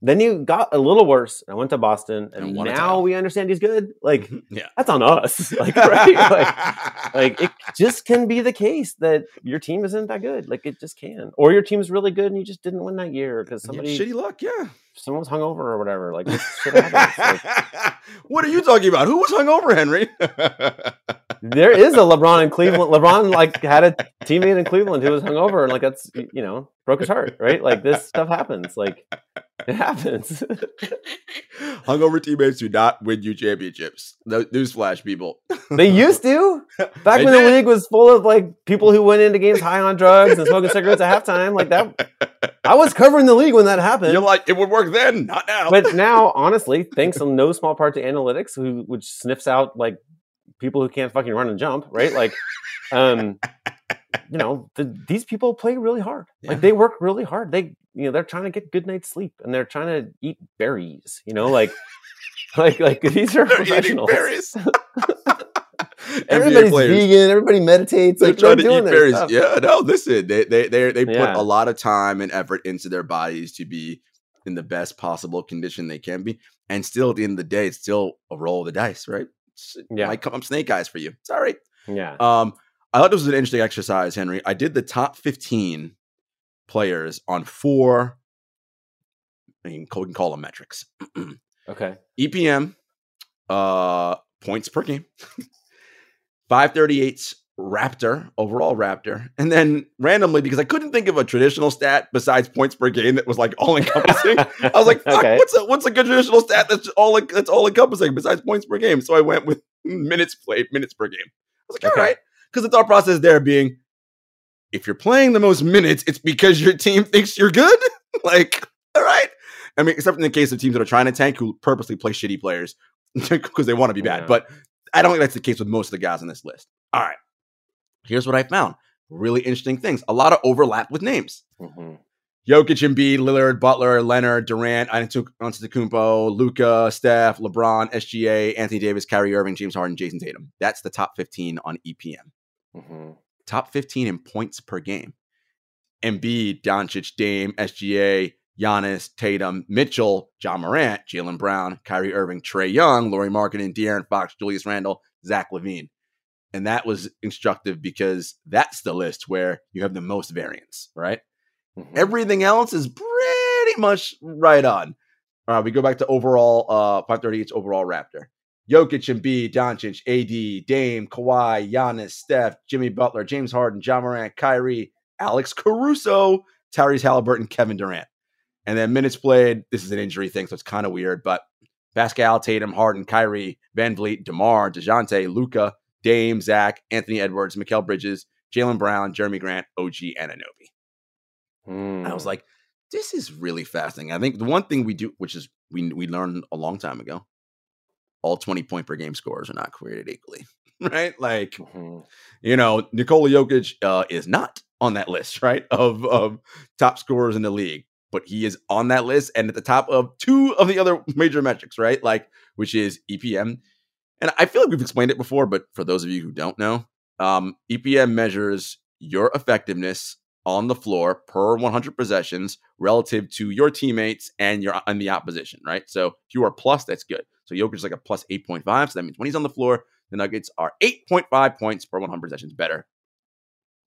S2: Then you got a little worse. I went to Boston, and, now we understand he's good. Like,
S1: mm-hmm. yeah,
S2: that's on us. Like, right? like, like, it just can be the case that your team isn't that good. Like, it just can, or your team's really good and you just didn't win that year because somebody
S1: shitty luck. Yeah,
S2: someone was hungover or whatever. Like, like,
S1: what are you talking about? Who was hungover, Henry?
S2: there is a LeBron in Cleveland. LeBron like had a teammate in Cleveland who was hungover, and like that's you know broke his heart. Right? Like this stuff happens. Like it happens.
S1: Hungover teammates do not win you championships. No, newsflash, people.
S2: they used to. Back they when did. the league was full of like people who went into games high on drugs and smoking cigarettes at halftime, like that. I was covering the league when that happened.
S1: You're like, it would work then, not now.
S2: But now, honestly, thanks in no small part to analytics, who which sniffs out like people who can't fucking run and jump, right? Like, um, you know, the, these people play really hard. Yeah. Like they work really hard. They, you know, they're trying to get good night's sleep and they're trying to eat berries. You know, like, like, like these are
S1: they're
S2: professionals.
S1: berries.
S2: Everybody's vegan. Everybody meditates. They're like trying to eat berries. Stuff.
S1: Yeah, no. Listen, they they they they put yeah. a lot of time and effort into their bodies to be in the best possible condition they can be, and still at the end of the day, it's still a roll of the dice, right? yeah. might come up snake eyes for you. Sorry.
S2: Yeah.
S1: Um, I thought this was an interesting exercise, Henry. I did the top 15 players on four, I mean, we can call them metrics.
S2: okay.
S1: EPM, uh, points per game, 538's Raptor, overall Raptor. And then randomly, because I couldn't think of a traditional stat besides points per game that was like all encompassing, I was like, okay. what's a what's a good traditional stat that's all that's all encompassing besides points per game? So I went with minutes played, minutes per game. I was like, okay. all right. Because the thought process there being if you're playing the most minutes, it's because your team thinks you're good. like, all right. I mean, except in the case of teams that are trying to tank who purposely play shitty players because they want to be bad. Yeah. But I don't think that's the case with most of the guys on this list. All right. Here's what I found. Really interesting things. A lot of overlap with names. Mm-hmm. Jokic, Embiid, Lillard, Butler, Leonard, Durant, Antetokounmpo, Luka, Steph, LeBron, SGA, Anthony Davis, Kyrie Irving, James Harden, Jayson Tatum. That's the top 15 on EPM. Mm-hmm. Top 15 in points per game. Embiid, Doncic, Dame, SGA, Giannis, Tatum, Mitchell, Ja Morant, Jaylen Brown, Kyrie Irving, Trae Young, Lauri Markkanen, De'Aaron Fox, Julius Randle, Zach LaVine. And that was instructive because that's the list where you have the most variance, right? Mm-hmm. Everything else is pretty much right on. All right, we go back to overall uh 538's overall Raptor. Jokic Embiid, Doncic, AD, Dame, Kawhi, Giannis, Steph, Jimmy Butler, James Harden, Ja Morant, Kyrie, Alex Caruso, Tyrese Halliburton, Kevin Durant. And then minutes played, this is an injury thing, so it's kind of weird, but Pascal, Tatum, Harden, Kyrie, VanVleet, DeMar, DeJounte, Luka, Dame, Zach, Anthony Edwards, Mikal Bridges, Jaylen Brown, Jerami Grant, OG Anunoby.
S2: Mm.
S1: I was like, this is really fascinating. I think the one thing we do, which is we we learned a long time ago, all 20 point per game scores are not created equally. Right? Like,
S2: Mhm.
S1: you know, Nikola Jokic uh, is not on that list, right? Of of top scorers in the league, but he is on that list and at the top of two of the other major metrics, right? Like, which is EPM. And I feel like we've explained it before, but for those of you who don't know, um, EPM measures your effectiveness on the floor per 100 possessions relative to your teammates and your and the opposition, right? So if you are plus, that's good. So Jokic is like a plus 8.5. So that means when he's on the floor, the Nuggets are 8.5 points per 100 possessions better,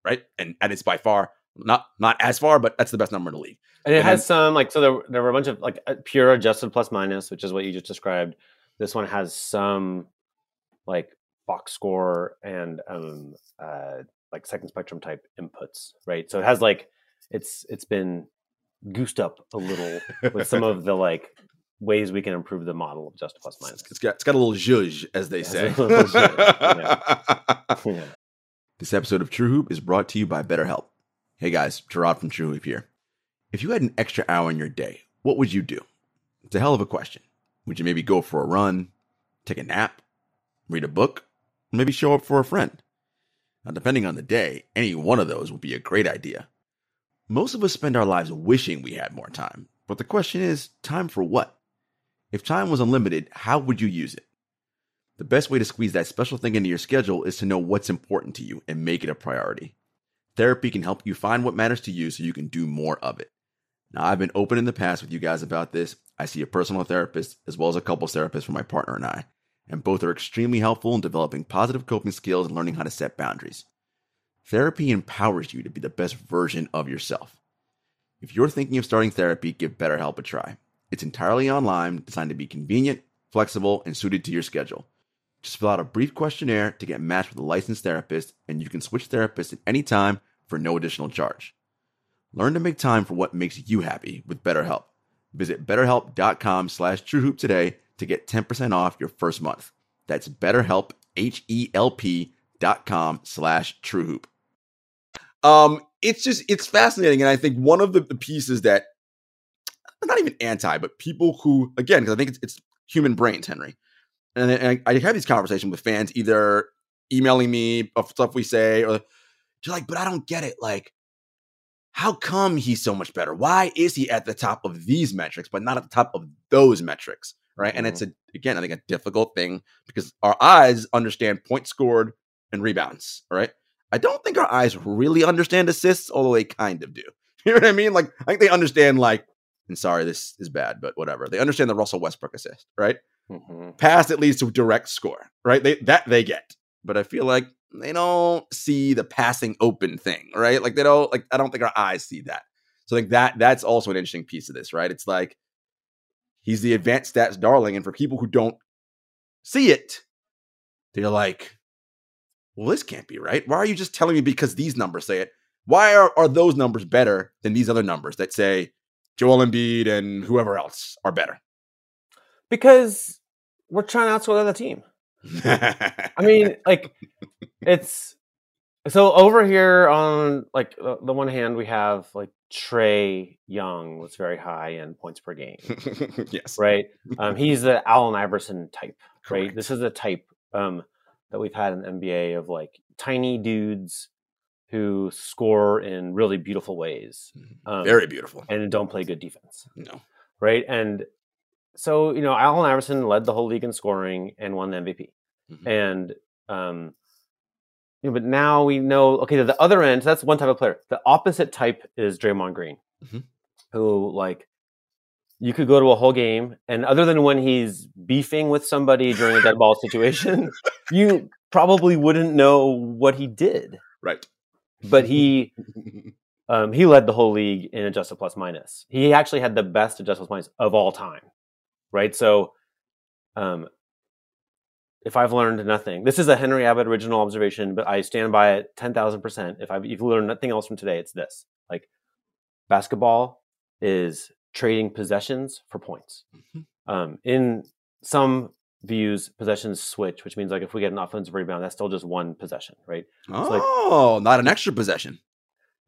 S1: right? And and it's by far not not as far, but that's the best number in the league.
S2: And it
S1: And
S2: has
S1: then-
S2: some like so there there were a bunch of like uh, pure adjusted plus minus, which is what you just described. This one has some like box score and um uh like second spectrum type inputs, right? So it has like it's it's been goosed up a little with some of the like ways we can improve the model of just plus minus.
S1: It's got it's got a little zhuzh, as they say.
S2: Yeah.
S1: This episode of True Hoop is brought to you by BetterHelp. Hey guys, Jarod from True Hoop here. If you had an extra hour in your day, what would you do? It's a hell of a question. Would you maybe go for a run, take a nap, read a book, or maybe show up for a friend? Now, depending on the day, any one of those would be a great idea. Most of us spend our lives wishing we had more time, but the question is time for what? If time was unlimited, how would you use it? The best way to squeeze that special thing into your schedule is to know what's important to you and make it a priority. Therapy can help you find what matters to you so you can do more of it. Now, I've been open in the past with you guys about this. I see a personal therapist as well as a couples therapist for my partner and I, and both are extremely helpful in developing positive coping skills and learning how to set boundaries. Therapy empowers you to be the best version of yourself. If you're thinking of starting therapy, give BetterHelp a try. It's entirely online, designed to be convenient, flexible, and suited to your schedule. Just fill out a brief questionnaire to get matched with a licensed therapist, and you can switch therapists at any time for no additional charge. Learn to make time for what makes you happy with BetterHelp. Visit betterhelp.com slash truehoop today to get 10% off your first month. That's betterhelp, H-E-L-P dot com slash truehoop. Um, it's just, it's fascinating. And I think one of the, the pieces that, not even anti, but people who, again, because I think it's, it's human brains, Henry. And, and I, I have these conversations with fans either emailing me of stuff we say or they're like, but I don't get it. Like, how come he's so much better? Why is he at the top of these metrics, but not at the top of those metrics? Right. And it's mm-hmm. a, again, I think a difficult thing because our eyes understand points scored and rebounds. Right. I don't think our eyes really understand assists, although they kind of do. You know what I mean? Like, I think they understand, like, and sorry, this is bad, but whatever. They understand the Russell Westbrook assist, right?
S2: Mhm.
S1: pass that leads to direct score, right? They that they get. But I feel like they don't see the passing open thing, right? Like they don't like I don't think our eyes see that. So I think that that's also an interesting piece of this, right? It's like he's the advanced stats darling, and for people who don't see it, they're like, well, this can't be right. Why are you just telling me because these numbers say it? Why are, are those numbers better than these other numbers that say Joel Embiid and whoever else are better?
S2: Because we're trying to outscore the other team. I mean, like it's so over here on like the, the one hand we have like Trae Young was very high in points per game,
S1: yes.
S2: right? Um, he's the Allen Iverson type, right? This is the type um, that we've had in the NBA of like tiny dudes who score in really beautiful ways um,
S1: Very beautiful.
S2: and don't play good defense
S1: No.
S2: right? And so you know, Allen Iverson led the whole league in scoring and won the MVP.
S1: Mhm.
S2: And um, you know, but now we know. Okay, the other end. So That's one type of player. The opposite type is Draymond Green,
S1: Mhm.
S2: who like you could go to a whole game, and other than when he's beefing with somebody during a dead ball situation, you probably wouldn't know what he did.
S1: Right.
S2: But he um, he led the whole league in adjusted plus minus. He actually had the best adjusted plus minus of all time, right? So, um, if I've learned nothing, this is a Henry Abbott original observation, but I stand by it ten thousand percent. If I've if you learned nothing else from today, it's this: like basketball is trading possessions for points.
S1: Mhm.
S2: Um, in some views possessions switch, which means like if we get an offensive rebound, that's still just one possession, right?
S1: Oh, like, not an extra possession.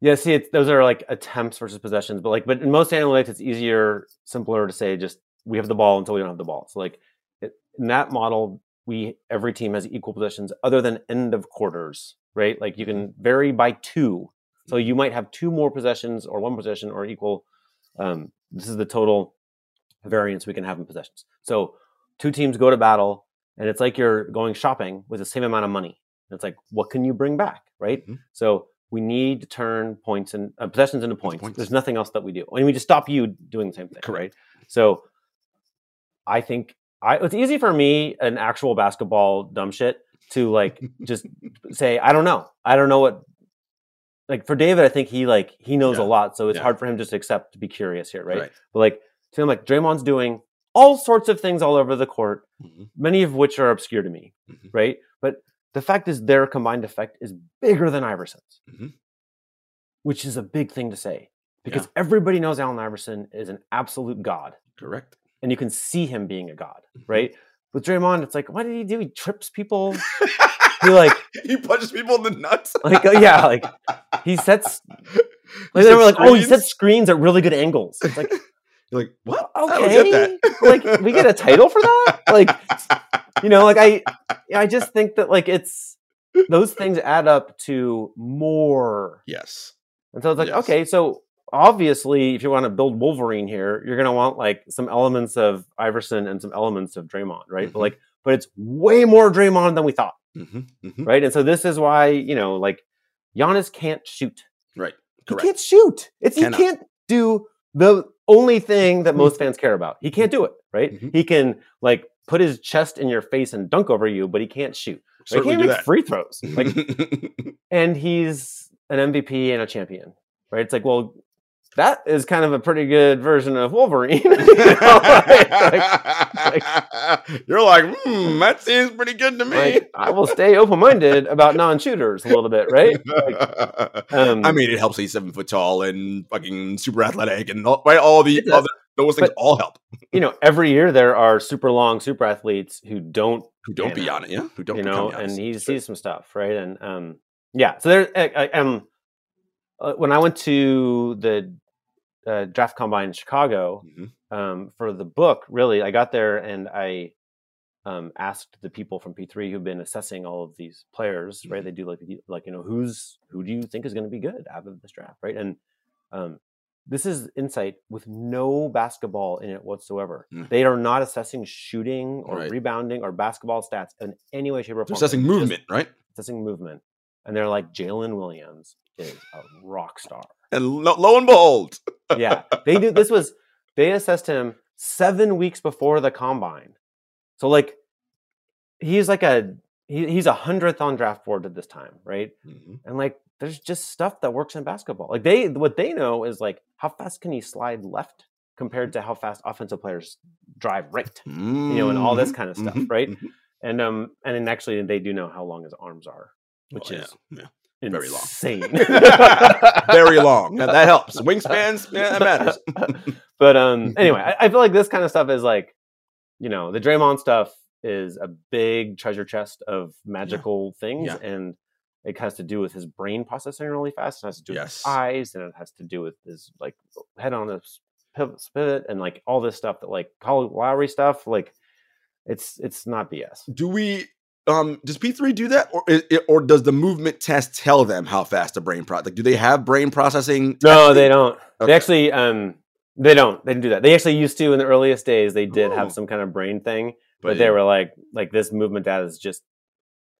S2: Yeah, see, it's, those are like attempts versus possessions, but like, but in most analytics, it's easier, simpler to say just we have the ball until we don't have the ball. So like it, in that model, we every team has equal possessions other than end of quarters, right? Like you can vary by two, so you might have two more possessions or one possession or equal. Um, this is the total variance we can have in possessions. So two teams go to battle, and it's like you're going shopping with the same amount of money. And it's like, what can you bring back, right?
S1: Mhm.
S2: So we need to turn points and uh, possessions into points.
S1: points.
S2: There's nothing else that we do, and we just stop you doing the same thing,
S1: Correct.
S2: right? So I think I, it's easy for me, an actual basketball dumb shit, to like just say, I don't know. I don't know what. Like for David, I think he like he knows
S1: Yeah.
S2: a lot, so it's
S1: Yeah.
S2: hard for him just to accept to be curious here, right?
S1: Right.
S2: But like, so I'm like Draymond's doing all sorts of things all over the court,
S1: Mhm.
S2: many of which are obscure to me,
S1: Mhm.
S2: right? But the fact is, their combined effect is bigger than Iverson's,
S1: Mhm.
S2: which is a big thing to say because everybody knows Allen Iverson is an absolute god,
S1: Correct.
S2: and you can see him being a god,
S1: Mhm.
S2: right? With Draymond, it's like, what did he do? He trips people. He like,
S1: he punches people in the nuts.
S2: like, uh, yeah, like he sets. Like, they were like, oh, he sets screens at really good angles. It's like,
S1: You're like, what?
S2: Okay,
S1: get that.
S2: like we get a title for that. Like, you know, like I, I just think that like it's those things add up to more,
S1: yes.
S2: and so it's like,
S1: Yes.
S2: okay, so obviously, if you want to build Wolverine here, you're gonna want like some elements of Iverson and some elements of Draymond, right? But
S1: Mhm.
S2: like, but it's way more Draymond than we thought,
S1: hmm hmm
S2: right? And so this is why you know, like, Giannis can't shoot.
S1: Right.
S2: He can't shoot. It's
S1: Cannot.
S2: he can't do the only thing that most fans care about. He can't do it, right?
S1: Mhm.
S2: He can like put his chest in your face and dunk over you, but he can't shoot. Right? He can't make
S1: that.
S2: free throws. Like, and he's an MVP and a champion, right? It's like, well, that is kind of a pretty good version of Wolverine. you know? like, like-
S1: You're like, hmm, that seems pretty good to me.
S2: like, I will stay open-minded about non-shooters a little bit, right? Like, um,
S1: I mean, it helps he's seven foot tall and fucking super athletic and all, right, all the other those things
S2: But-
S1: all help.
S2: you know, every year there are super long super athletes who don't
S1: Who don't be on it, yeah? Who don't
S2: you know, and he
S1: true.
S2: sees some stuff, right? And um, yeah. So there, I, I, um, uh, when I went to the uh, draft combine in Chicago
S1: Mhm.
S2: um, for the book, really, I got there and I um, asked the people from P3 who've been assessing all of these players, right?
S1: Mhm.
S2: They do like like you know who's who do you think is going to be good out of this draft, right? And um, this is insight with no basketball in it whatsoever.
S1: Mm.
S2: They are not assessing shooting or
S1: Right.
S2: rebounding or basketball stats in any way, shape, or
S1: They're
S2: form.
S1: assessing
S2: It's just
S1: movement, right?
S2: assessing movement. And they're like, Jalen Williams is a rock star.
S1: And lo, lo and behold,
S2: Yeah. They do this was they assessed him seven weeks before the combine. So like he's like a he, he's a hundredth on draft board at this time, right?
S1: Mhm.
S2: And like there's just stuff that works in basketball. Like they what they know is like how fast can he slide left compared to how fast offensive players drive right. You know, and all this
S1: Mhm,
S2: kind of stuff,
S1: mhm,
S2: right?
S1: mhm.
S2: And um and then actually they do know how long his arms are, which
S1: Oh,
S2: is
S1: yeah. Very long.
S2: insane.
S1: very long. That, that helps. Wingspans, yeah, that matters.
S2: but um anyway, I, I feel like this kind of stuff is like, you know, the Draymond stuff is a big treasure chest of magical things
S1: Yeah.
S2: and it has to do with his brain processing really fast. It has to do with
S1: Yes.
S2: his eyes, and it has to do with his like head on the pivot, pivot and like all this stuff that like Kyle Lowry stuff. Like, it's it's not BS.
S1: do we? Um, does P three do that, or or does the movement test tell them how fast the brain pro? Like, do they have brain processing?
S2: No, they don't.
S1: Okay.
S2: They actually um they don't. They didn't do that. They actually used to in the earliest days. They did
S1: Oh.
S2: have some kind of brain thing, but,
S1: But
S2: they
S1: yeah.
S2: were like like this movement data is just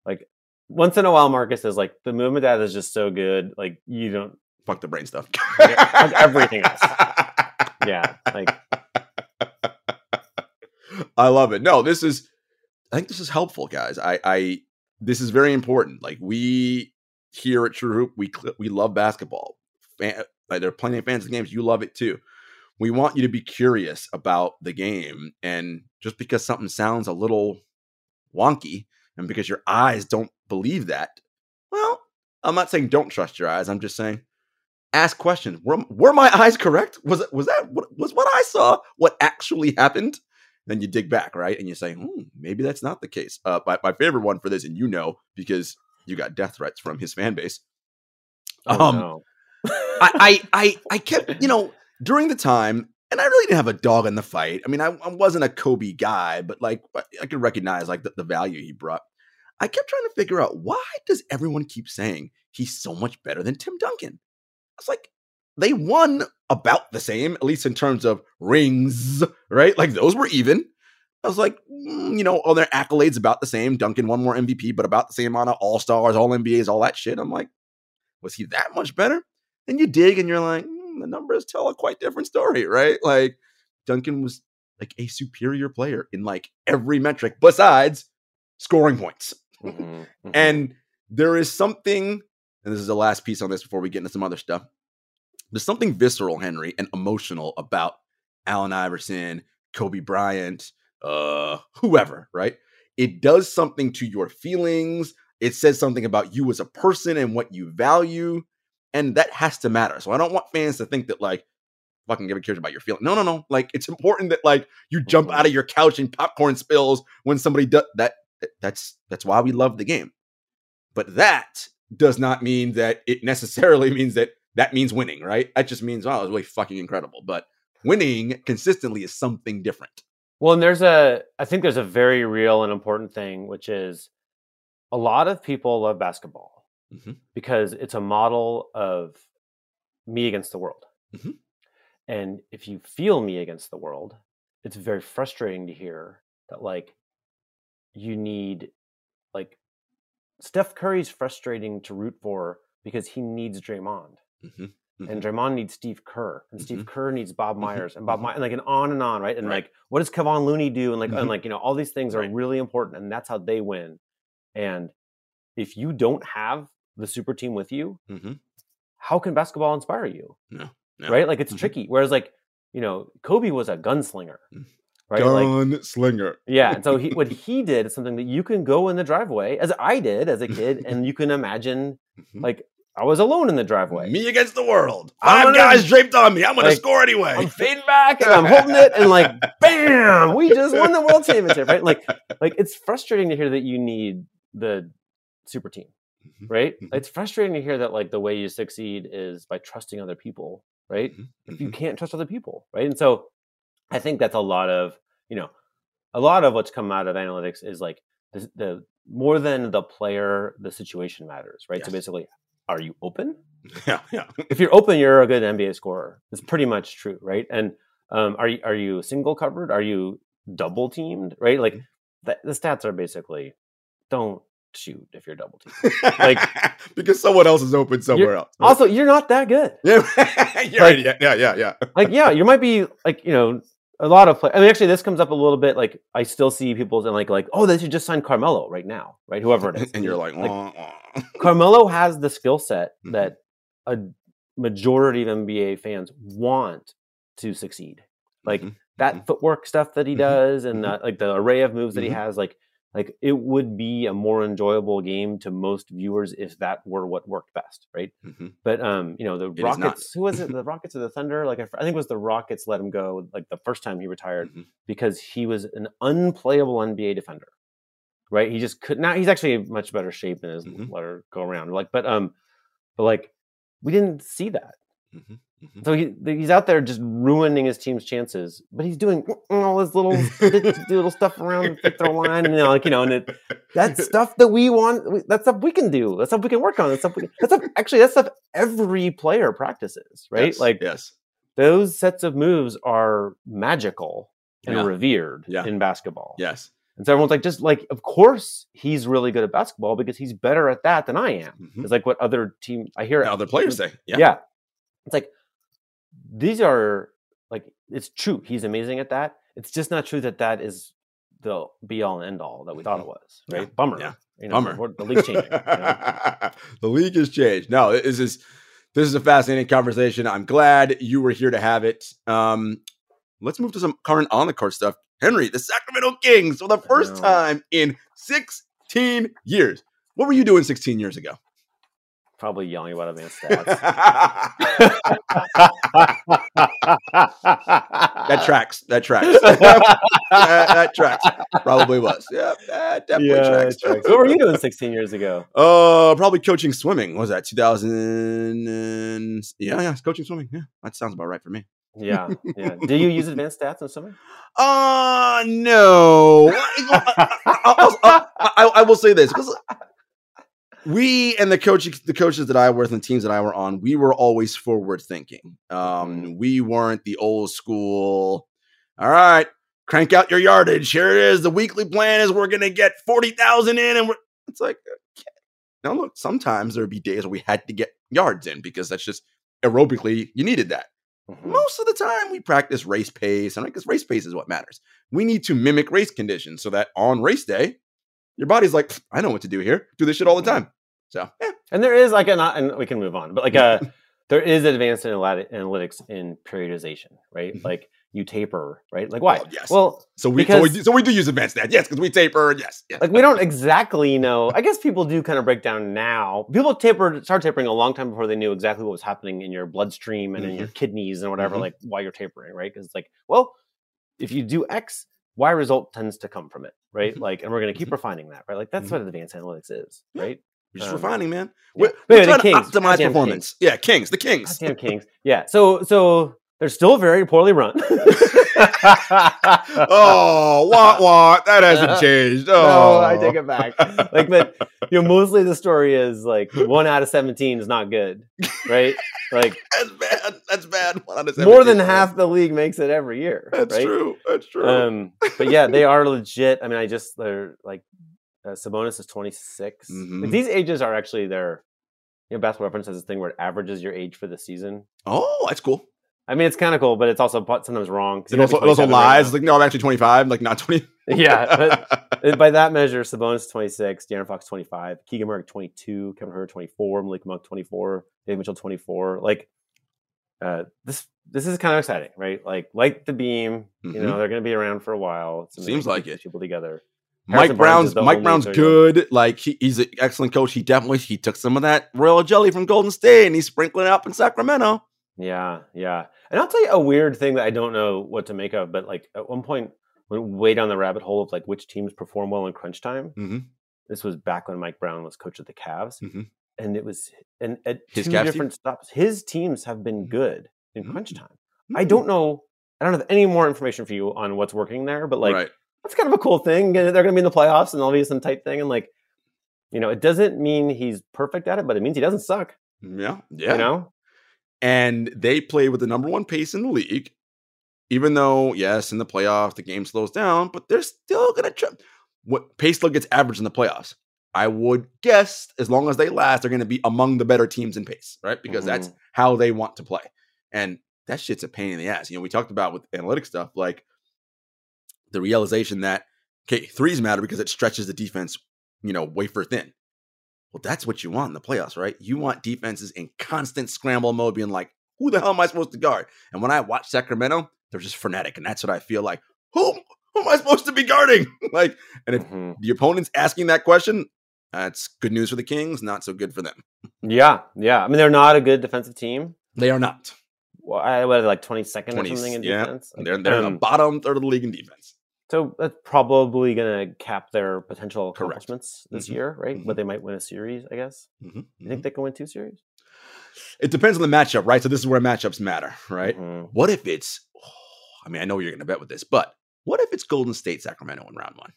S2: like once in a while Marcus is like the movement data is just so good like you don't
S1: Fuck the brain stuff.
S2: fuck everything else. yeah like
S1: I love it. No, this is. I think this is helpful, guys. I, I this is very important. Like we here at True Hoop, we we love basketball. Fan, like there are plenty of fans of games. You love it too. We want you to be curious about the game, and just because something sounds a little wonky, and because your eyes don't believe that, well, I'm not saying don't trust your eyes. I'm just saying ask questions. Were, were my eyes correct? Was was that was what I saw what actually happened? Then you dig back, right? And you say, hmm, maybe that's not the case. Uh, my, my favorite one for this, and you know, because you got death threats from his fan base.
S2: Oh,
S1: um,
S2: no.
S1: I, I, I, I kept, you know, during the time, and I really didn't have a dog in the fight. I mean, I, I wasn't a Kobe guy, but like I could recognize like the, the value he brought. I kept trying to figure out why does everyone keep saying he's so much better than Tim Duncan? I was like, they won about the same, at least in terms of rings, right? Like those were even. I was like, mm, you know, all their accolades about the same. Duncan won more MVP, but about the same amount of All Stars, All NBAs, all that shit. I'm like, was he that much better? And you dig, and you're like, mm, the numbers tell a quite different story, right? Like Duncan was like a superior player in like every metric besides scoring points.
S2: Mhm, mhm.
S1: And there is something, and this is the last piece on this before we get into some other stuff. There's something visceral, Henry, and emotional about Allen Iverson, Kobe Bryant, uh, whoever, right? It does something to your feelings. It says something about you as a person and what you value. And that has to matter. So I don't want fans to think that like fucking give a cares about your feelings. No, no, no. Like it's important that like you jump out of your couch and popcorn spills when somebody does that. That's that's why we love the game. But that does not mean that it necessarily means that that means winning, right? That just means, wow, it was really fucking incredible. But winning consistently is something different.
S2: Well, and there's a, I think there's a very real and important thing, which is a lot of people love basketball
S1: Mhm.
S2: because it's a model of me against the world.
S1: Mhm.
S2: And if you feel me against the world, it's very frustrating to hear that, like, you need, like, Steph Curry's frustrating to root for because he needs Draymond.
S1: Mhm.
S2: and Draymond needs Steve Kerr, and Steve
S1: Mhm.
S2: Kerr needs Bob
S1: Mhm.
S2: Myers, and Bob. Myers, and like and on and on, right? And
S1: Right.
S2: like, what does Kevon Looney do? And like, and like, you know, all these things are
S1: Right.
S2: really important, and that's how they win. And if you don't have the super team with you, how can basketball inspire you?
S1: No, no.
S2: Right? Like, it's tricky. Whereas, like, you know, Kobe was a gunslinger,
S1: Mm.
S2: right? Like,
S1: Gunslinger.
S2: yeah. And so he, what he did is something that you can go in the driveway, as I did as a kid, and you can imagine,
S1: Mhm.
S2: like, I was alone in the driveway.
S1: Me against the world.
S2: I'm
S1: 5
S2: gonna-
S1: guys draped on me. I'm going
S2: like,
S1: to score anyway.
S2: I'm fading back and I'm holding it and like bam, we just won the world championship, right? Like like it's frustrating to hear that you need the super team,
S1: Mhm.
S2: right?
S1: Mhm.
S2: It's frustrating to hear that like the way you succeed is by trusting other people, right?
S1: Mhm.
S2: If you
S1: Mhm.
S2: can't trust other people, right? And so I think that's a lot of, you know, a lot of what's come out of analytics is like the, the more than the player, the situation matters, right? So basically, are you open?
S1: Yeah, yeah.
S2: if you're open, you're a good NBA scorer. It's pretty much true, right? And um, are you are you single covered? Are you double teamed? Right? Like the, the stats are basically don't shoot if you're double teamed.
S1: like because someone else is open somewhere else. right?
S2: Also, you're not that good.
S1: yeah,
S2: like-
S1: yeah, yeah, yeah, yeah.
S2: Like, yeah, you might be like you know a lot of play. I mean, actually, this comes up a little bit. Like, I still see people and like like oh, they should just sign Carmelo right now, right? Whoever it is,
S1: And you're like,
S2: like
S1: "Wah, wah."
S2: Carmelo has the skill set
S1: Mhm.
S2: that a majority of NBA fans want to succeed. Like
S1: Mhm,
S2: that
S1: Mhm.
S2: footwork stuff that he
S1: Mhm,
S2: does and
S1: mhm.
S2: that, like the array of moves that he
S1: Mhm.
S2: has, like like it would be a more enjoyable game to most viewers if that were what worked best, right?
S1: Mhm.
S2: But um, you know, the
S1: not.
S2: Rockets, who was it? The Rockets or the Thunder? Like I think it was the Rockets let him go like the first time he retired
S1: Mhm.
S2: because he was an unplayable NBA defender. Right? He just could not now he's actually in much better shape in his
S1: Mhm.
S2: letter go around. Like, but um, but like we didn't see that. So he he's out there just ruining his team's chances, but he's doing all this little little stuff around the throw line, and you know, like you know, and it, that's stuff that we want. That's stuff we can do. That's stuff we can work on. That's stuff. We, that's stuff, actually that's stuff every player practices, right?
S1: Yes,
S2: Like
S1: yes,
S2: those sets of moves are magical and
S1: Yeah.
S2: revered
S1: Yeah.
S2: in basketball.
S1: yes.
S2: And so everyone's like, just like, of course he's really good at basketball because he's better at that than I am.
S1: Mhm.
S2: It's like what other team I hear.
S1: Other players say, yeah,
S2: Yeah. It's like these are like it's true. He's amazing at that. It's just not true that that is the be all and end all that we thought it was.
S1: Yeah,
S2: Right? Bummer.
S1: yeah.
S2: You know,
S1: Bummer.
S2: The league changing. you know?
S1: the league has changed. No, this is this is a fascinating conversation. I'm glad you were here to have it. Um, let's move to some current on the court stuff. Henry, the Sacramento Kings, for the first time in 16 years. What were you doing 16 years ago?
S2: Probably yelling about advanced stats.
S1: that tracks. That tracks. that, that tracks. Probably was. Yeah, that definitely
S2: Yeah,
S1: tracks.
S2: tracks. What were you doing 16 years ago?
S1: Uh, probably coaching swimming. What was that 2000? And, yeah, yeah, coaching swimming. Yeah, that sounds about right for me.
S2: Yeah, yeah. Do you use advanced stats in swimming?
S1: Uh no. I, I, I, I, I will say this because we and the coaches, the coaches that I with and the teams that I were on, we were always forward thinking. Um, we weren't the old school. All right, crank out your yardage. Here it is. The weekly plan is we're gonna get forty thousand in, and we're, it's like, okay. now look. Sometimes there'd be days where we had to get yards in because that's just aerobically you needed that.
S2: Mhm.
S1: Most of the time, we practice race pace, and I guess race pace is what matters. We need to mimic race conditions so that on race day, your body's like, I know what to do here. Do this shit all the time. So, yeah.
S2: And there is like an, and we can move on, but like a, there is advanced analytics in periodization, right?
S1: Mhm.
S2: Like you taper, right? Like why?
S1: Well, yes.
S2: Well,
S1: So we, so we, do, so we do use advanced stats. Yes, because we taper. Yes. yes.
S2: like we don't exactly know. I guess people do kind of break down now. People taper start tapering a long time before they knew exactly what was happening in your bloodstream and in your kidneys and whatever,
S1: Mhm.
S2: like why you're tapering, right? Because it's like, well, if you do X, Y result tends to come from it, right?
S1: Mhm.
S2: Like, and we're going to keep
S1: Mhm.
S2: refining that, right? Like that's
S1: Mhm.
S2: what advanced analytics is, right?
S1: We're just
S2: um,
S1: refining, man.
S2: yeah.
S1: We're, we're trying to optimize
S2: Goddamn
S1: performance. Yeah, Kings. The Kings.
S2: Goddamn Kings. Yeah. So so they're still very poorly run.
S1: oh, what, what? That hasn't changed. Oh,
S2: No, I take it back. Like, but you know, mostly the story is like one out of seventeen is not good, right? Like
S1: That's bad. That's bad. One out of
S2: more than half the league makes it every year,
S1: That's
S2: right?
S1: true. That's true.
S2: Um, but yeah, they are legit. I mean, I just they're like uh, Sabonis is twenty Like,
S1: Mhm.
S2: these ages are actually their. You know, Basketball Reference has this thing where it averages your age for the season.
S1: oh, that's cool.
S2: I mean, it's kind of cool, but it's also sometimes wrong.
S1: It
S2: you
S1: also, it also
S2: 27 right
S1: lies. like, no, I'm actually 25. Like, not 20.
S2: Yeah, but by that measure, Sabonis 26, De'Aaron Fox 25, Keegan Murray 22, Kevin Huerter 24, Malik Monk 24, Dave Mitchell 24. Like uh, this, this is kind of exciting, right? Like, like the beam, you
S1: Mhm.
S2: know, they're going to be around for a while. It's
S1: Seems like it.
S2: People together.
S1: Mike
S2: Harrison Barnes
S1: Brown's Mike Brown's
S2: 31.
S1: good. Like he, he's an excellent coach. He definitely he took some of that royal jelly from Golden State and he's sprinkling it up in Sacramento.
S2: Yeah, yeah. And I'll tell you a weird thing that I don't know what to make of, but like at one point, went way down the rabbit hole of like which teams perform well in crunch time.
S1: Mhm.
S2: This was back when Mike Brown was coach of the Cavs.
S1: Mhm.
S2: and it was and at
S1: His
S2: two
S1: Cavs team?
S2: different stops. His teams have been
S1: Mhm.
S2: good in crunch
S1: Mhm.
S2: time. I don't know. I don't have any more information for you on what's working there, but like
S1: right.
S2: that's kind of a cool thing. They're going to be in the playoffs, and there'll be some tight thing, and like you know, it doesn't mean he's perfect at it, but it means he doesn't suck.
S1: Yeah. Yeah.
S2: You know,
S1: and they play with the number one pace in the league. Even though, yes, in the playoffs the game slows down, but they're still gonna try. What pace still gets average in the playoffs? I would guess as long as they last, they're gonna be among the better teams in pace, right? Because that's
S2: Mhm.
S1: how they want to play, and that shit's a pain in the ass. You know, we talked about with analytic stuff, like the realization that okay, threes matter because it stretches the defense, you know, wafer thin. Well, that's what you want in the playoffs, right? You want defenses in constant scramble mode, being like, who the hell am I supposed to guard? And when I watch Sacramento, they're just frenetic. And that's what I feel like. Who, who am I supposed to be guarding? like, and if
S2: Mhm.
S1: the opponent's asking that question, that's good news for the Kings, not so good for them.
S2: yeah, yeah. I mean, they're not a good defensive team.
S1: They are not.
S2: Well, I was like twenty second or something in
S1: yeah.
S2: defense.
S1: They're, they're in
S2: Um,
S1: the bottom third of the league in defense.
S2: So that's probably going to cap their potential
S1: Correct.
S2: accomplishments this
S1: Mhm.
S2: year, right?
S1: Mhm.
S2: But they might win a series, I guess.
S1: Mhm,
S2: You think
S1: mhm.
S2: they can win two series?
S1: It depends on the matchup, right? So this is where matchups matter, right?
S2: Mhm.
S1: What if it's, I mean, I know you're going to bet with this, but what if it's Golden State Sacramento in round one?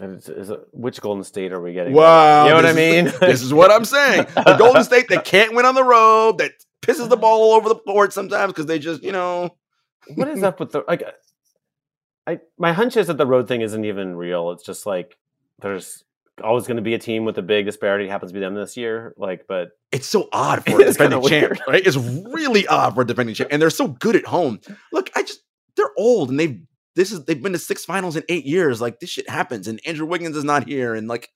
S2: And it's- which Golden State are we getting?
S1: Wow.
S2: you know what I
S1: is-
S2: mean?
S1: this is what I'm saying. The Golden State that can't win on the road, that pisses the ball all over the board sometimes because they just, you know,
S2: what is up with the like? I my hunch is that the road thing isn't even real. It's just like there's always going to be a team with a big disparity. It happens to be them this year. Like, but
S1: it's so odd for a defending champ, right? It's really odd for a defending champ, and they're so good at home. Look, I just they're old, and they've this is they've been to six finals in eight years. Like this shit happens, and Andrew Wiggins is not here, and like,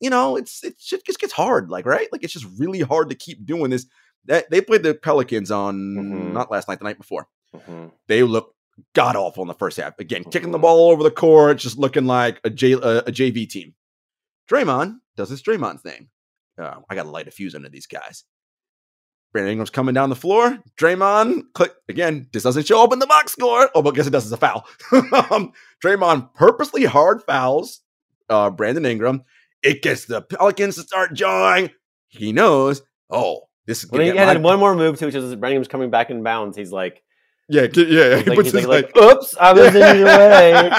S1: you know, it's it shit just gets hard, like right? Like it's just really hard to keep doing this. That they played the Pelicans on
S2: Mhm.
S1: not last night, the night before.
S2: mhm.
S1: they look god awful in the first half. Again, kicking the ball all over the court, just looking like a, J, a, a JV team. Draymond does his Draymond thing. uh, I got to light a fuse under these guys. Brandon Ingram's coming down the floor. Draymond, click again. This doesn't show up in the box score. Oh, but I guess it does. It's a foul. um, Draymond purposely hard fouls uh, Brandon Ingram. It gets the Pelicans to start jawing. He knows. Oh, this is.
S2: Well, he had my- one more move too, which is Brandon Ingram's coming back in bounds. He's like,
S1: yeah, yeah.
S2: like, like, like, "Oops, I was in your way."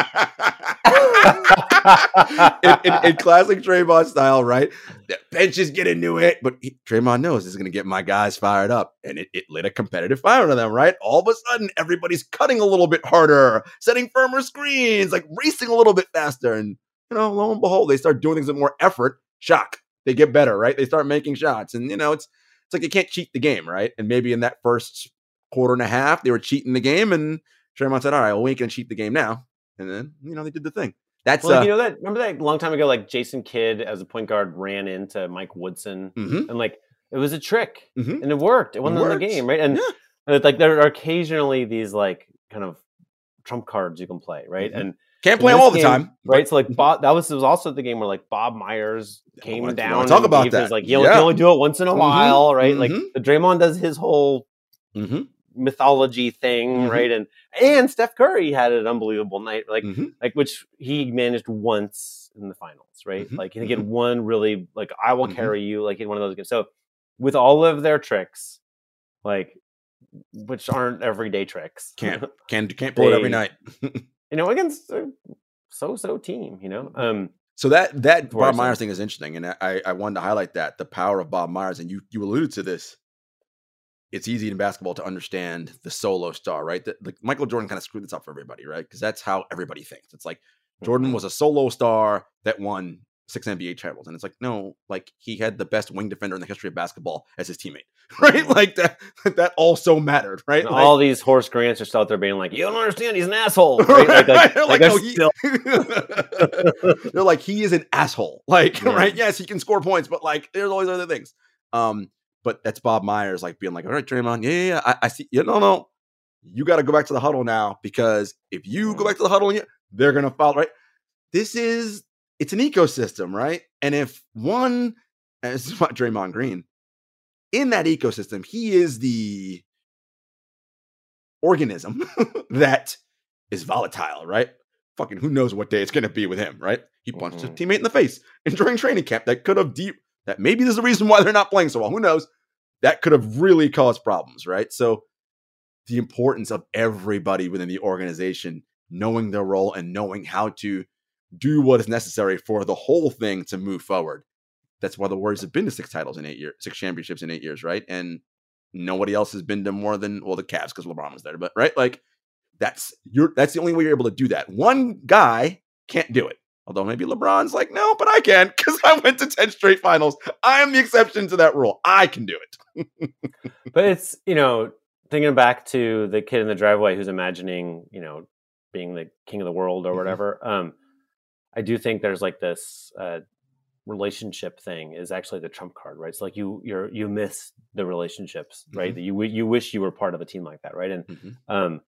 S1: in, in, in, classic Draymond style, right? The bench is getting into it, but he, Draymond knows this is going to get my guys fired up, and it, it lit a competitive fire under them, right? All of a sudden, everybody's cutting a little bit harder, setting firmer screens, like racing a little bit faster, and you know, lo and behold, they start doing things with more effort. Shock, they get better, right? They start making shots, and you know, it's it's like you can't cheat the game, right? And maybe in that first quarter and a half, they were cheating the game, and Draymond said, "All right, well, we can cheat the game now." And then you know they did the thing. That's
S2: well,
S1: uh,
S2: you know that remember that long time ago, like Jason Kidd as a point guard ran into Mike Woodson,
S1: mm-hmm.
S2: and like it was a trick,
S1: mm-hmm.
S2: and it worked. It wasn't in the game, right? And
S1: yeah.
S2: like there are occasionally these like kind of trump cards you can play, right?
S1: Mm-hmm.
S2: And
S1: can't play them all the
S2: game,
S1: time,
S2: right? So like Bob, that was was also the game where like Bob Myers came down.
S1: Talk about that.
S2: Was like you, yeah. only do it once in a
S1: Mm-hmm.
S2: while, right? Like
S1: Mhm.
S2: the Draymond does his whole
S1: mm-hmm.
S2: Mythology thing,
S1: Mhm.
S2: right? And and Steph Curry had an unbelievable night, like
S1: Mhm.
S2: like which he managed once in the finals, right?
S1: Mhm.
S2: Like he get one really like I will
S1: Mhm.
S2: carry you, like in one of those games. So with all of their tricks, like which aren't everyday tricks,
S1: Can't can't can't pull it every night.
S2: you know, against a so-so team, you know. Um,
S1: So that that Bob Myers thing is interesting, and I I wanted to highlight that the power of Bob Myers, and you you alluded to this. It's easy in basketball to understand the solo star, right? That like Michael Jordan kind of screwed this up for everybody, right? Because that's how everybody thinks. It's like Jordan
S2: mhm.
S1: was a solo star that won six NBA titles, and it's like no, like he had the best wing defender in the history of basketball as his teammate, right? Like that that also mattered, right? Like-
S2: all these Horace Grants are still out there being like, "You don't understand, he's an asshole." Right? Like, like, like
S1: like,
S2: they're
S1: no, he-
S2: still
S1: They're like, he is an asshole. Like,
S2: Yeah.
S1: right? Yes, he can score points, but like, there's always other things. Um, but that's Bob Myers, like being like, all right, Draymond, yeah, yeah, yeah, I, I see. Yeah, no, no, you got to go back to the huddle now because if you go back to the huddle, and you, they're gonna foul, right? This is it's an ecosystem, right? And if one, and this is about Draymond Green, in that ecosystem, he is the organism that is volatile, right? Fucking who knows what day it's gonna be with him, right? He punched
S2: Mhm.
S1: a teammate in the face and during training camp that could have deep that maybe there's a reason why they're not playing so well. Who knows? That could have really caused problems, right? So the importance of everybody within the organization knowing their role and knowing how to do what is necessary for the whole thing to move forward. That's why the Warriors have been to six titles in eight years, six championships in eight years, right? And nobody else has been to more than well the Cavs because LeBron was there, but right, like that's you're that's the only way you're able to do that. One guy can't do it. Although maybe LeBron's like, no, but I can because I went to 10 straight finals. I am the exception to that rule. I can do it.
S2: but it's you know thinking back to the kid in the driveway who's imagining you know being the king of the world or
S1: Mhm.
S2: whatever um i do think there's like this uh relationship thing is actually the trump card right it's like you you're you miss the relationships right
S1: Mhm.
S2: that you you wish you were part of a team like that right and
S1: Mhm.
S2: um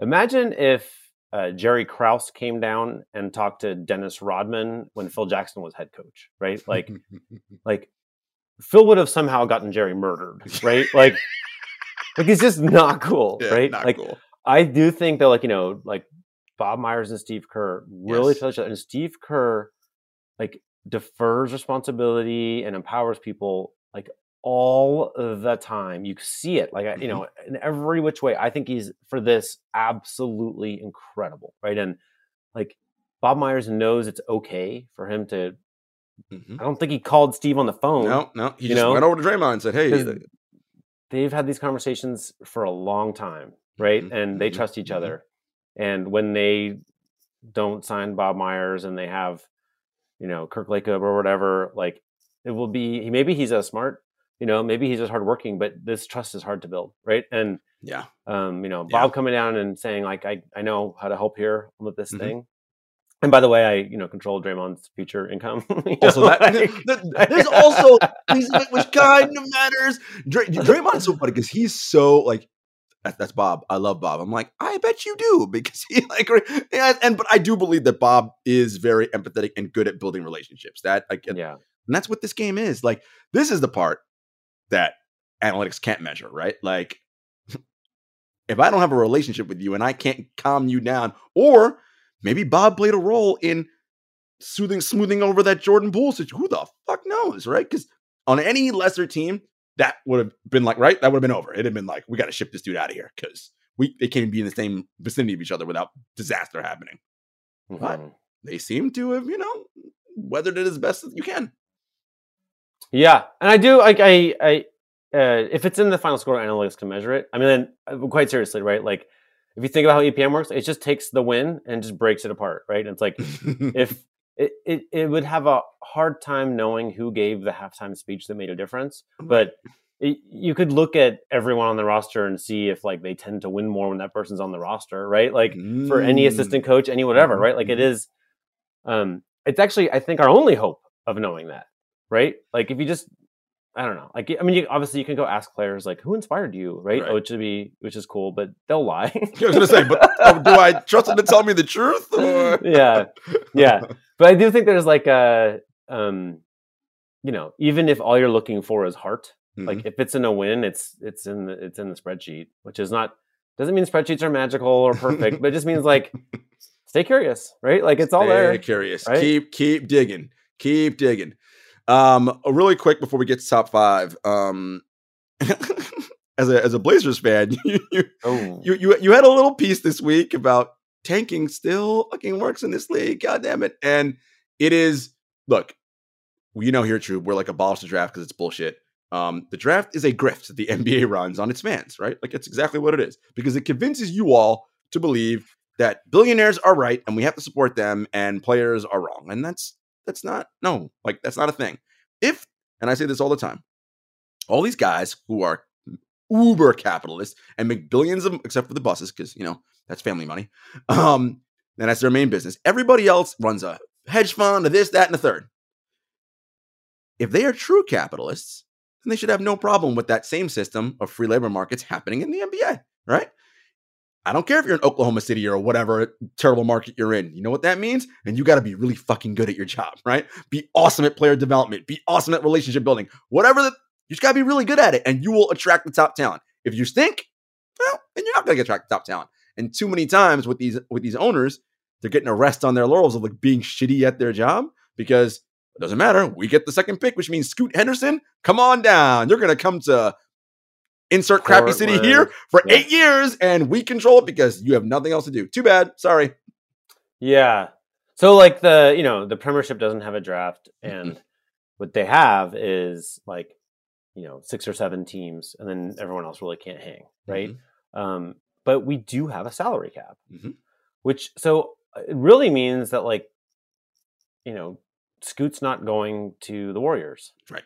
S2: imagine if uh, Jerry Krause came down and talked to Dennis Rodman when Phil Jackson was head coach, right? Like, like Phil would have somehow gotten Jerry murdered, right? Like, like it's just not cool,
S1: Yeah,
S2: right?
S1: not
S2: like,
S1: cool.
S2: I do think that, like, you know, like Bob Myers and Steve Kerr really
S1: Yes.
S2: feel each other, and Steve Kerr like defers responsibility and empowers people like all the time. You see it, like you
S1: Mhm.
S2: know, in every which way. I think he's for this absolutely incredible, right? And like Bob Myers knows it's okay for him to.
S1: Mhm.
S2: I don't think he called Steve on the phone.
S1: No, no. He just
S2: know?
S1: went over to Draymond and said, "Hey."
S2: they've had these conversations for a long time, right?
S1: Mhm,
S2: And they
S1: mhm,
S2: trust each
S1: mhm.
S2: other. And when they don't sign Bob Myers and they have, you know, Kirk Lacob or whatever, like it will be he maybe he's a smart, you know, maybe he's just hardworking, but this trust is hard to build, right? And
S1: yeah.
S2: um, you know,
S1: Yeah.
S2: Bob coming down and saying like, I, I know how to help here with this
S1: Mhm.
S2: thing. And by the way, I you know control Draymond's future income.
S1: Also,
S2: know,
S1: that,
S2: like-
S1: that- there's also which kind of matters. Dray, Draymond's so funny because he's so like that, that's Bob. I love Bob. I'm like, I bet you do because he like yeah, and but I do believe that Bob is very empathetic and good at building relationships. That again,
S2: yeah,
S1: And that's what this game is. Like, this is the part that analytics can't measure, right? Like, if I don't have a relationship with you and I can't calm you down, or maybe Bob played a role in soothing, smoothing over that Jordan Poole situation. Who the fuck knows, right? Because on any lesser team, that would have been like, right? That would have been over. It'd have been like, we got to ship this dude out of here because we they can't be in the same vicinity of each other without disaster happening. Mm-hmm. But they seem to have, you know, weathered it as best as you can.
S2: Yeah, and I do like I I uh, if it's in the final score analytics can measure it. I mean, then uh, quite seriously, right? Like if you think about how EPM works, it just takes the win and just breaks it apart, right? And it's like if it, it it would have a hard time knowing who gave the halftime speech that made a difference, but it, you could look at everyone on the roster and see if like they tend to win more when that person's on the roster, right? Like mm. for any assistant mm. coach, any whatever, right? Like it mm-hmm. um it's actually I think our only hope of knowing that, right? Like if you just I don't know. Like, I mean, you, obviously, you can go ask players like, "Who inspired you?" Right? right. Which would be, which is cool, but they'll lie.
S1: I was gonna say, but oh, do I trust them to tell me the truth? Or?
S2: yeah, yeah. But I do think there's like a, um, you know, even if all you're looking for is heart, mm-hmm. like if it's in a win, it's it's in the it's in the spreadsheet, which is not doesn't mean spreadsheets are magical or perfect, but it just means like stay curious, right? Like it's all there. stay there.
S1: Curious. Right? Keep keep digging. Keep digging. Um, really quick before we get to top five. Um, as a as a Blazers fan, you you, oh. you you you had a little piece this week about tanking still fucking works in this league. God damn it! And it is look, you know here true. We're like abolish the draft because it's bullshit. Um, the draft is a grift that the NBA runs on its fans, right? Like it's exactly what it is because it convinces you all to believe that billionaires are right and we have to support them and players are wrong. And that's that's not, no, like that's not a thing. If, and I say this all the time, all these guys who are uber capitalists and make billions of except for the Busses, because, you know, that's family money. Um, and that's their main business. Everybody else runs a hedge fund, a this, that, and a third. If they are true capitalists, then they should have no problem with that same system of free labor markets happening in the NBA, right? I don't care if you're in Oklahoma City or whatever terrible market you're in. You know what that means? And you got to be really fucking good at your job, right? Be awesome at player development, be awesome at relationship building, whatever the, you just got to be really good at it and you will attract the top talent. If you stink, well, then you're not going to attract the top talent. And too many times with these with these owners, they're getting a rest on their laurels of like being shitty at their job because it doesn't matter. We get the second pick, which means Scoot Henderson, come on down. You're going to come to insert crappy city here for yeah. eight years and we control it because you have nothing else to do. Too bad. Sorry.
S2: Yeah. So like the, you know, the premiership doesn't have a draft and mm-hmm. what they have is like, you know, six or seven teams and then everyone else really can't hang. Right. Mm-hmm. Um, but we do have a salary cap, mm-hmm. which so it really means that like, you know, Scoot's not going to the Warriors.
S1: Right.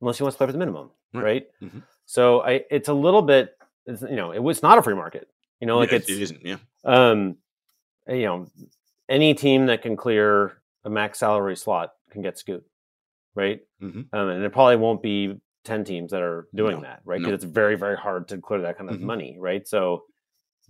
S2: Unless he wants to play for the minimum. Right. right? So I, it's a little bit, you know, it was not a free market. You know, like
S1: yeah,
S2: it's,
S1: it isn't. Yeah.
S2: Um, you know, any team that can clear a max salary slot can get Scoot, right? Mm-hmm. Um, and it probably won't be ten teams that are doing no, that, right? Because no. it's very, very hard to clear that kind of mm-hmm. money, right? So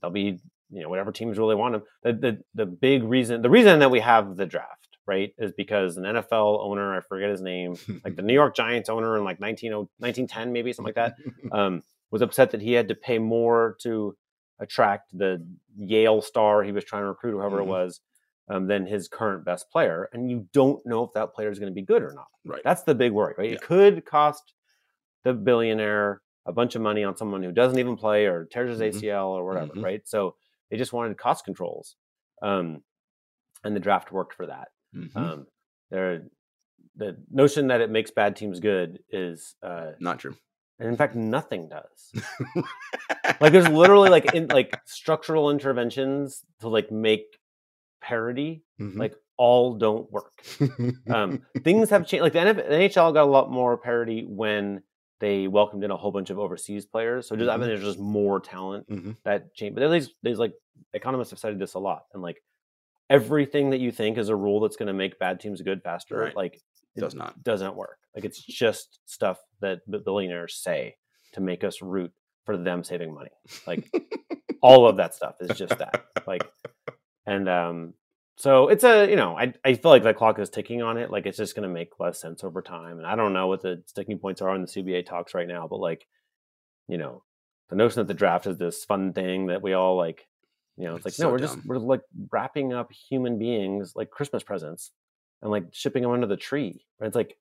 S2: there'll be, you know, whatever teams really want them. The, the the big reason, the reason that we have the draft right? Is because an NFL owner, I forget his name, like the New York Giants owner in like 19, 1910, maybe something like that, um, was upset that he had to pay more to attract the Yale star he was trying to recruit, whoever mm-hmm. it was, um, than his current best player. And you don't know if that player is going to be good or not.
S1: Right.
S2: That's the big worry, right? Yeah. It could cost the billionaire a bunch of money on someone who doesn't even play or tears his ACL mm-hmm. or whatever, mm-hmm. right? So they just wanted cost controls. Um, and the draft worked for that. Mm-hmm. Um, there, the notion that it makes bad teams good is uh,
S1: not true.
S2: And in fact, nothing does. like there's literally like in, like structural interventions to like make parity. Mm-hmm. Like all don't work. um, things have changed. Like the, NHL got a lot more parity when they welcomed in a whole bunch of overseas players. So just mm-hmm. I mean, there's just more talent mm-hmm. that changed. But there's there's like economists have studied this a lot, and like everything that you think is a rule that's going to make bad teams good faster, right. like
S1: it does not
S2: doesn't work. Like it's just stuff that billionaires say to make us root for them saving money. Like all of that stuff is just that. Like, and um, so it's a you know I I feel like the clock is ticking on it. Like it's just going to make less sense over time. And I don't know what the sticking points are in the CBA talks right now, but like you know the notion that the draft is this fun thing that we all like. You know, it's,
S1: It's
S2: like no, we're
S1: dumb.
S2: just we're like wrapping up human beings like Christmas presents and like shipping them under the tree. But it's like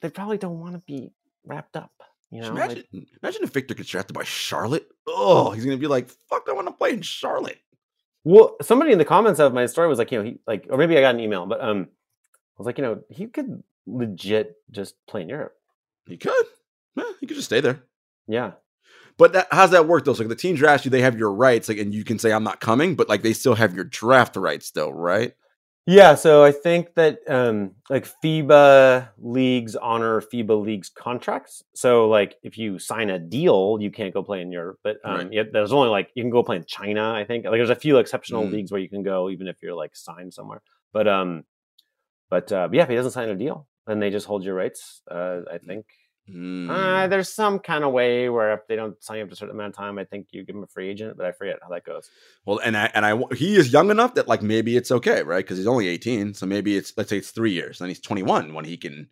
S2: they probably don't want to be wrapped up. You know, like-
S1: imagine, imagine if Victor gets drafted by Charlotte. Oh, he's gonna be like, "Fuck, I want to play in Charlotte."
S2: Well, somebody in the comments of my story was like, you know, he like, or maybe I got an email, but um, I was like, you know, he could legit just play in Europe.
S1: He could. Yeah, he could just stay there.
S2: Yeah,
S1: But that, how's that work though? So like the team drafts you, they have your rights, like, and you can say I'm not coming, but like they still have your draft rights, though, right?
S2: yeah. So I think that um, like FIBA leagues honor FIBA leagues contracts. So like if you sign a deal, you can't go play in Europe. But um,
S1: Right.
S2: yeah, there's only like you can go play in China. I think like there's a few exceptional
S1: Mm.
S2: leagues where you can go even if you're like signed somewhere. But um, but uh, yeah, if he doesn't sign a deal, then they just hold your rights. Uh, I think.
S1: Mm.
S2: Uh, there's some kind of way where if they don't sign you up to a certain amount of time, I think you give him a free agent, but I forget how that goes.
S1: well, and I and I he is young enough that like maybe it's okay, right? Because he's only 18, so maybe it's let's say it's three years, then he's 21 when he can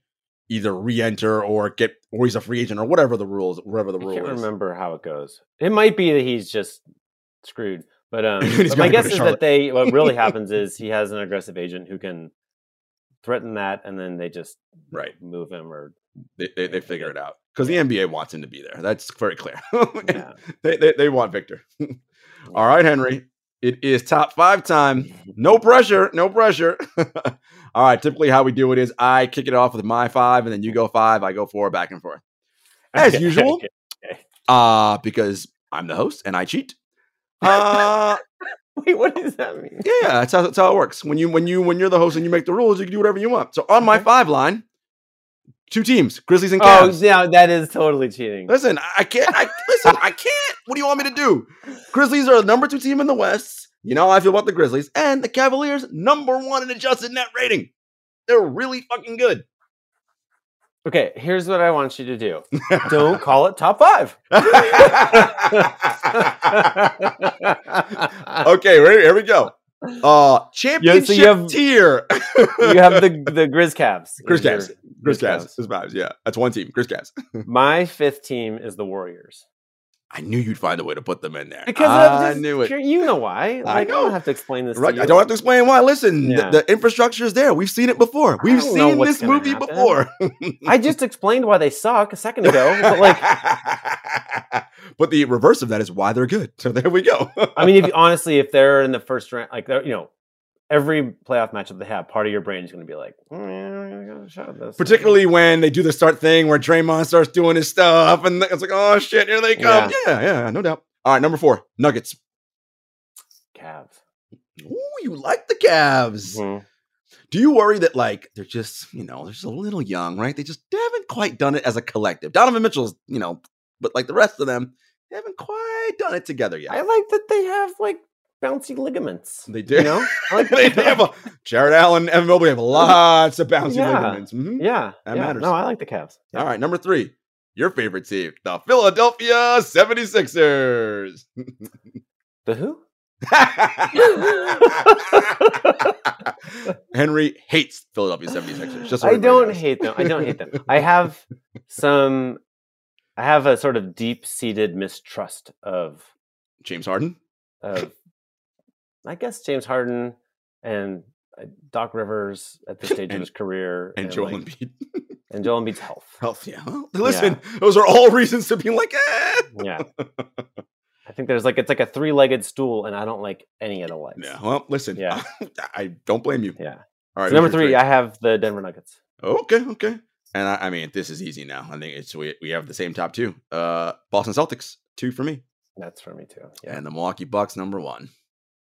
S1: either re-enter or get or he's a free agent or whatever the rules, whatever the
S2: rules.
S1: I
S2: can't
S1: is.
S2: remember how it goes. It might be that he's just screwed, but um, but my guess is that they what really happens is he has an aggressive agent who can threaten that, and then they just
S1: Right.
S2: move him or
S1: They, they, they figure it out because the NBA wants him to be there. That's very clear.
S2: yeah.
S1: they, they, they want Victor. All right, Henry. It is top five time. No pressure. No pressure. All right. Typically, how we do it is I kick it off with my five, and then you go five. I go four, back and forth. As
S2: Okay,
S1: usual.
S2: okay.
S1: Uh, because I'm the host and I cheat. Uh,
S2: Wait, what does that mean?
S1: yeah, that's how, that's how it works. When you when you when you're the host and you make the rules, you can do whatever you want. So on my five line, two teams, Grizzlies and Cavs.
S2: Oh,
S1: Cavs.
S2: yeah, that is totally cheating.
S1: Listen, I can't. I listen. I can't. What do you want me to do? Grizzlies are the number two team in the West. You know how I feel about the Grizzlies and the Cavaliers, number one in adjusted net rating. They're really fucking good.
S2: Okay, here's what I want you to do. Don't call it top five.
S1: okay, here we go. Uh, championship
S2: have-
S1: tier.
S2: you have the the Grizz Cavs.
S1: Grizz Cavs. Grizz Cavs. Grizz Cavs. Yeah, that's one team. Grizz Cavs.
S2: My fifth team is the Warriors.
S1: I knew you'd find a way to put them in there.
S2: Because
S1: I
S2: this-
S1: knew it.
S2: You know why? Like, I,
S1: know.
S2: don't have to explain this.
S1: Right,
S2: to.
S1: I don't have to explain why. Listen, the-
S2: Yeah.
S1: the, infrastructure is there. We've seen it before. We've seen this movie
S2: happen.
S1: before.
S2: I just explained why they suck a second ago. But like,
S1: but the reverse of that is why they're good. So there we go.
S2: I mean, if honestly, if they're in the first round, like they're you know, every playoff matchup they have, part of your brain is going to be like, mm, I gotta shot this.
S1: Particularly when they do the start thing where Draymond starts doing his stuff, and it's like, oh shit, here they come. Yeah, yeah, no doubt. All right, number four, Nuggets.
S2: Cavs.
S1: Ooh, you like the Cavs.
S2: Mhm.
S1: Do you worry that like they're just, you know, they're just a little young, right? They just haven't quite done it as a collective. Donovan Mitchell's, you know, but like the rest of them, they haven't quite done it together yet.
S2: I like that they have like bouncy ligaments.
S1: They do.
S2: You know, I like
S1: they, they have a Jarrett Allen, Evan Mobley have lots of bouncy
S2: Yeah.
S1: ligaments. Mhm.
S2: yeah,
S1: That
S2: yeah.
S1: matters.
S2: No, I like the Cavs.
S1: All right, number three, your favorite team, the Philadelphia 76ers.
S2: The who?
S1: Henry hates Philadelphia 76ers. Just so
S2: I don't
S1: knows.
S2: hate them. I don't hate them. I have some. I have a sort of deep-seated mistrust of
S1: James Harden.
S2: of. I guess James Harden and uh, Doc Rivers at this stage
S1: And-
S2: of his career,
S1: And Joel
S2: like,
S1: Embiid.
S2: and Joel Embiid's health.
S1: Health, yeah. Well, listen, those are all reasons to be like, eh.
S2: Yeah, I think there's like it's like a three-legged stool, and I don't like any of the legs.
S1: Yeah. Well, listen.
S2: Yeah.
S1: I don't blame you.
S2: Yeah.
S1: All right.
S2: So number
S1: your
S2: three, I have the Denver Nuggets.
S1: Okay, okay. And I, I mean, this is easy now. I think it's we, we have the same top two. Uh Boston Celtics, two for me.
S2: That's for me too. Yeah.
S1: And the Milwaukee Bucks, number one.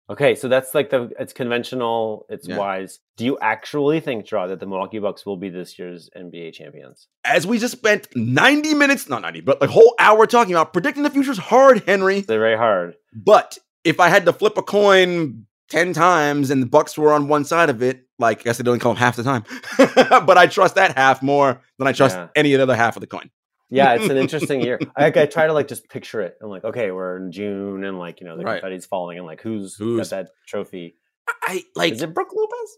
S2: Okay, so that's like the it's conventional, it's
S1: Yeah.
S2: wise. Do you actually think, Draw, that the Milwaukee Bucks will be this year's NBA champions?
S1: As we just spent 90 minutes, not 90, but like a whole hour talking about predicting the future's hard, Henry.
S2: They're very hard.
S1: But if I had to flip a coin 10 times and the Bucks were on one side of it, like I guess they only come half the time. but I trust that half more than I trust
S2: Yeah.
S1: any other half of the coin.
S2: Yeah, it's an interesting year. I, I try to like just picture it. I'm like, okay, we're in June and like, you know, the
S1: Right.
S2: confetti's falling and like who's,
S1: Who's-
S2: got that trophy?
S1: I like.
S2: Is it Brook Lopez?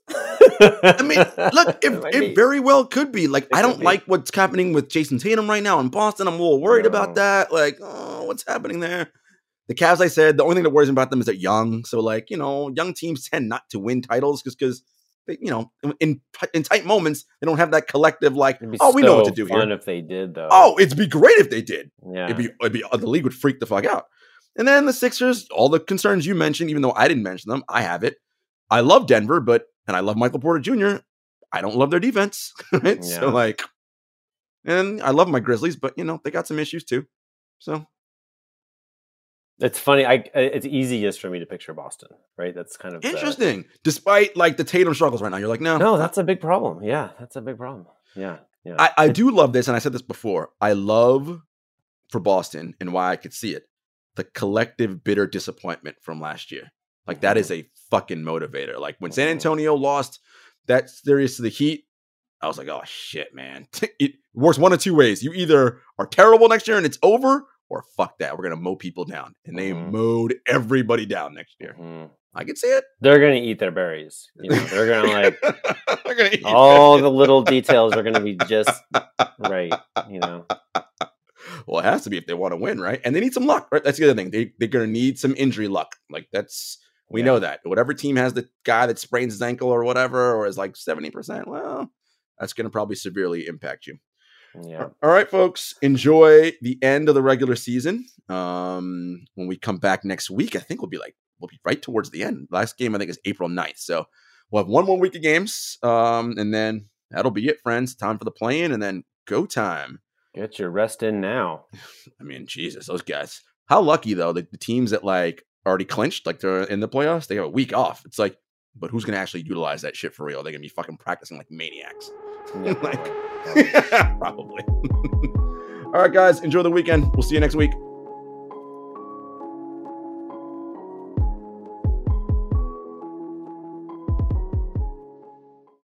S1: I mean, look, it, it very well could be. Like,
S2: It
S1: I don't
S2: be.
S1: like what's happening with Jayson Tatum right now in Boston. I'm a little worried about that. Like, oh, what's happening there? The Cavs, I said, the only thing that worries me about them is they're young. So, like, you know, young teams tend not to win titles just because they, you know, in, in tight moments, they don't have that collective like, oh, we know what to do
S2: fun
S1: here.
S2: if they did though.
S1: Oh, it'd be great if they did.
S2: yeah.
S1: It'd be, it'd be uh, the league would freak the fuck out. And then the Sixers, all the concerns you mentioned, even though I didn't mention them, I have it. I love Denver, but and I love Michael Porter Jr. I don't love their defense. Right? So like, and I love my Grizzlies, but you know they got some issues too. So
S2: It's funny. I it's easiest for me to picture Boston, right? That's kind of the-
S1: interesting. Despite like the Tatum struggles right now, you're like, no,
S2: no, that's a big problem. Yeah, that's a big problem. Yeah, yeah.
S1: I, I do love this, and I said this before. I love for Boston and why I could see it. The collective bitter disappointment from last year. Like that is a fucking motivator. Like when San
S2: Mhm.
S1: Antonio lost that series to the Heat, I was like, oh shit, man. it works one of two ways. You either are terrible next year and it's over, or fuck that. We're gonna mow people down. And they
S2: Mhm.
S1: mowed everybody down next year.
S2: Mhm.
S1: I can see it.
S2: They're gonna eat their berries. You know, they're gonna like
S1: They're gonna eat
S2: all the little details are gonna be just right. You know.
S1: Well, it has to be if they want to win, right? And they need some luck, right? That's the other thing. They they're gonna need some injury luck. Like that's we
S2: Yeah.
S1: know that. Whatever team has the guy that sprains his ankle or whatever, or is like 70%, well, that's gonna probably severely impact you.
S2: Yeah.
S1: All right, folks. Enjoy the end of the regular season. Um, when we come back next week, I think we'll be like we'll be right towards the end. Last game I think is April 9th. So we'll have one more week of games. Um, and then that'll be it, friends. Time for the play-in and then go time.
S2: Get your rest in now.
S1: I mean, Jesus, those guys. How lucky though that the teams that like already clinched, like they're in the playoffs, they have a week off. It's like, but who's gonna actually utilize that shit for real? They're gonna be fucking practicing like maniacs.
S2: Yeah,
S1: Like-. Probably. All right, guys, enjoy the weekend. We'll see you next week.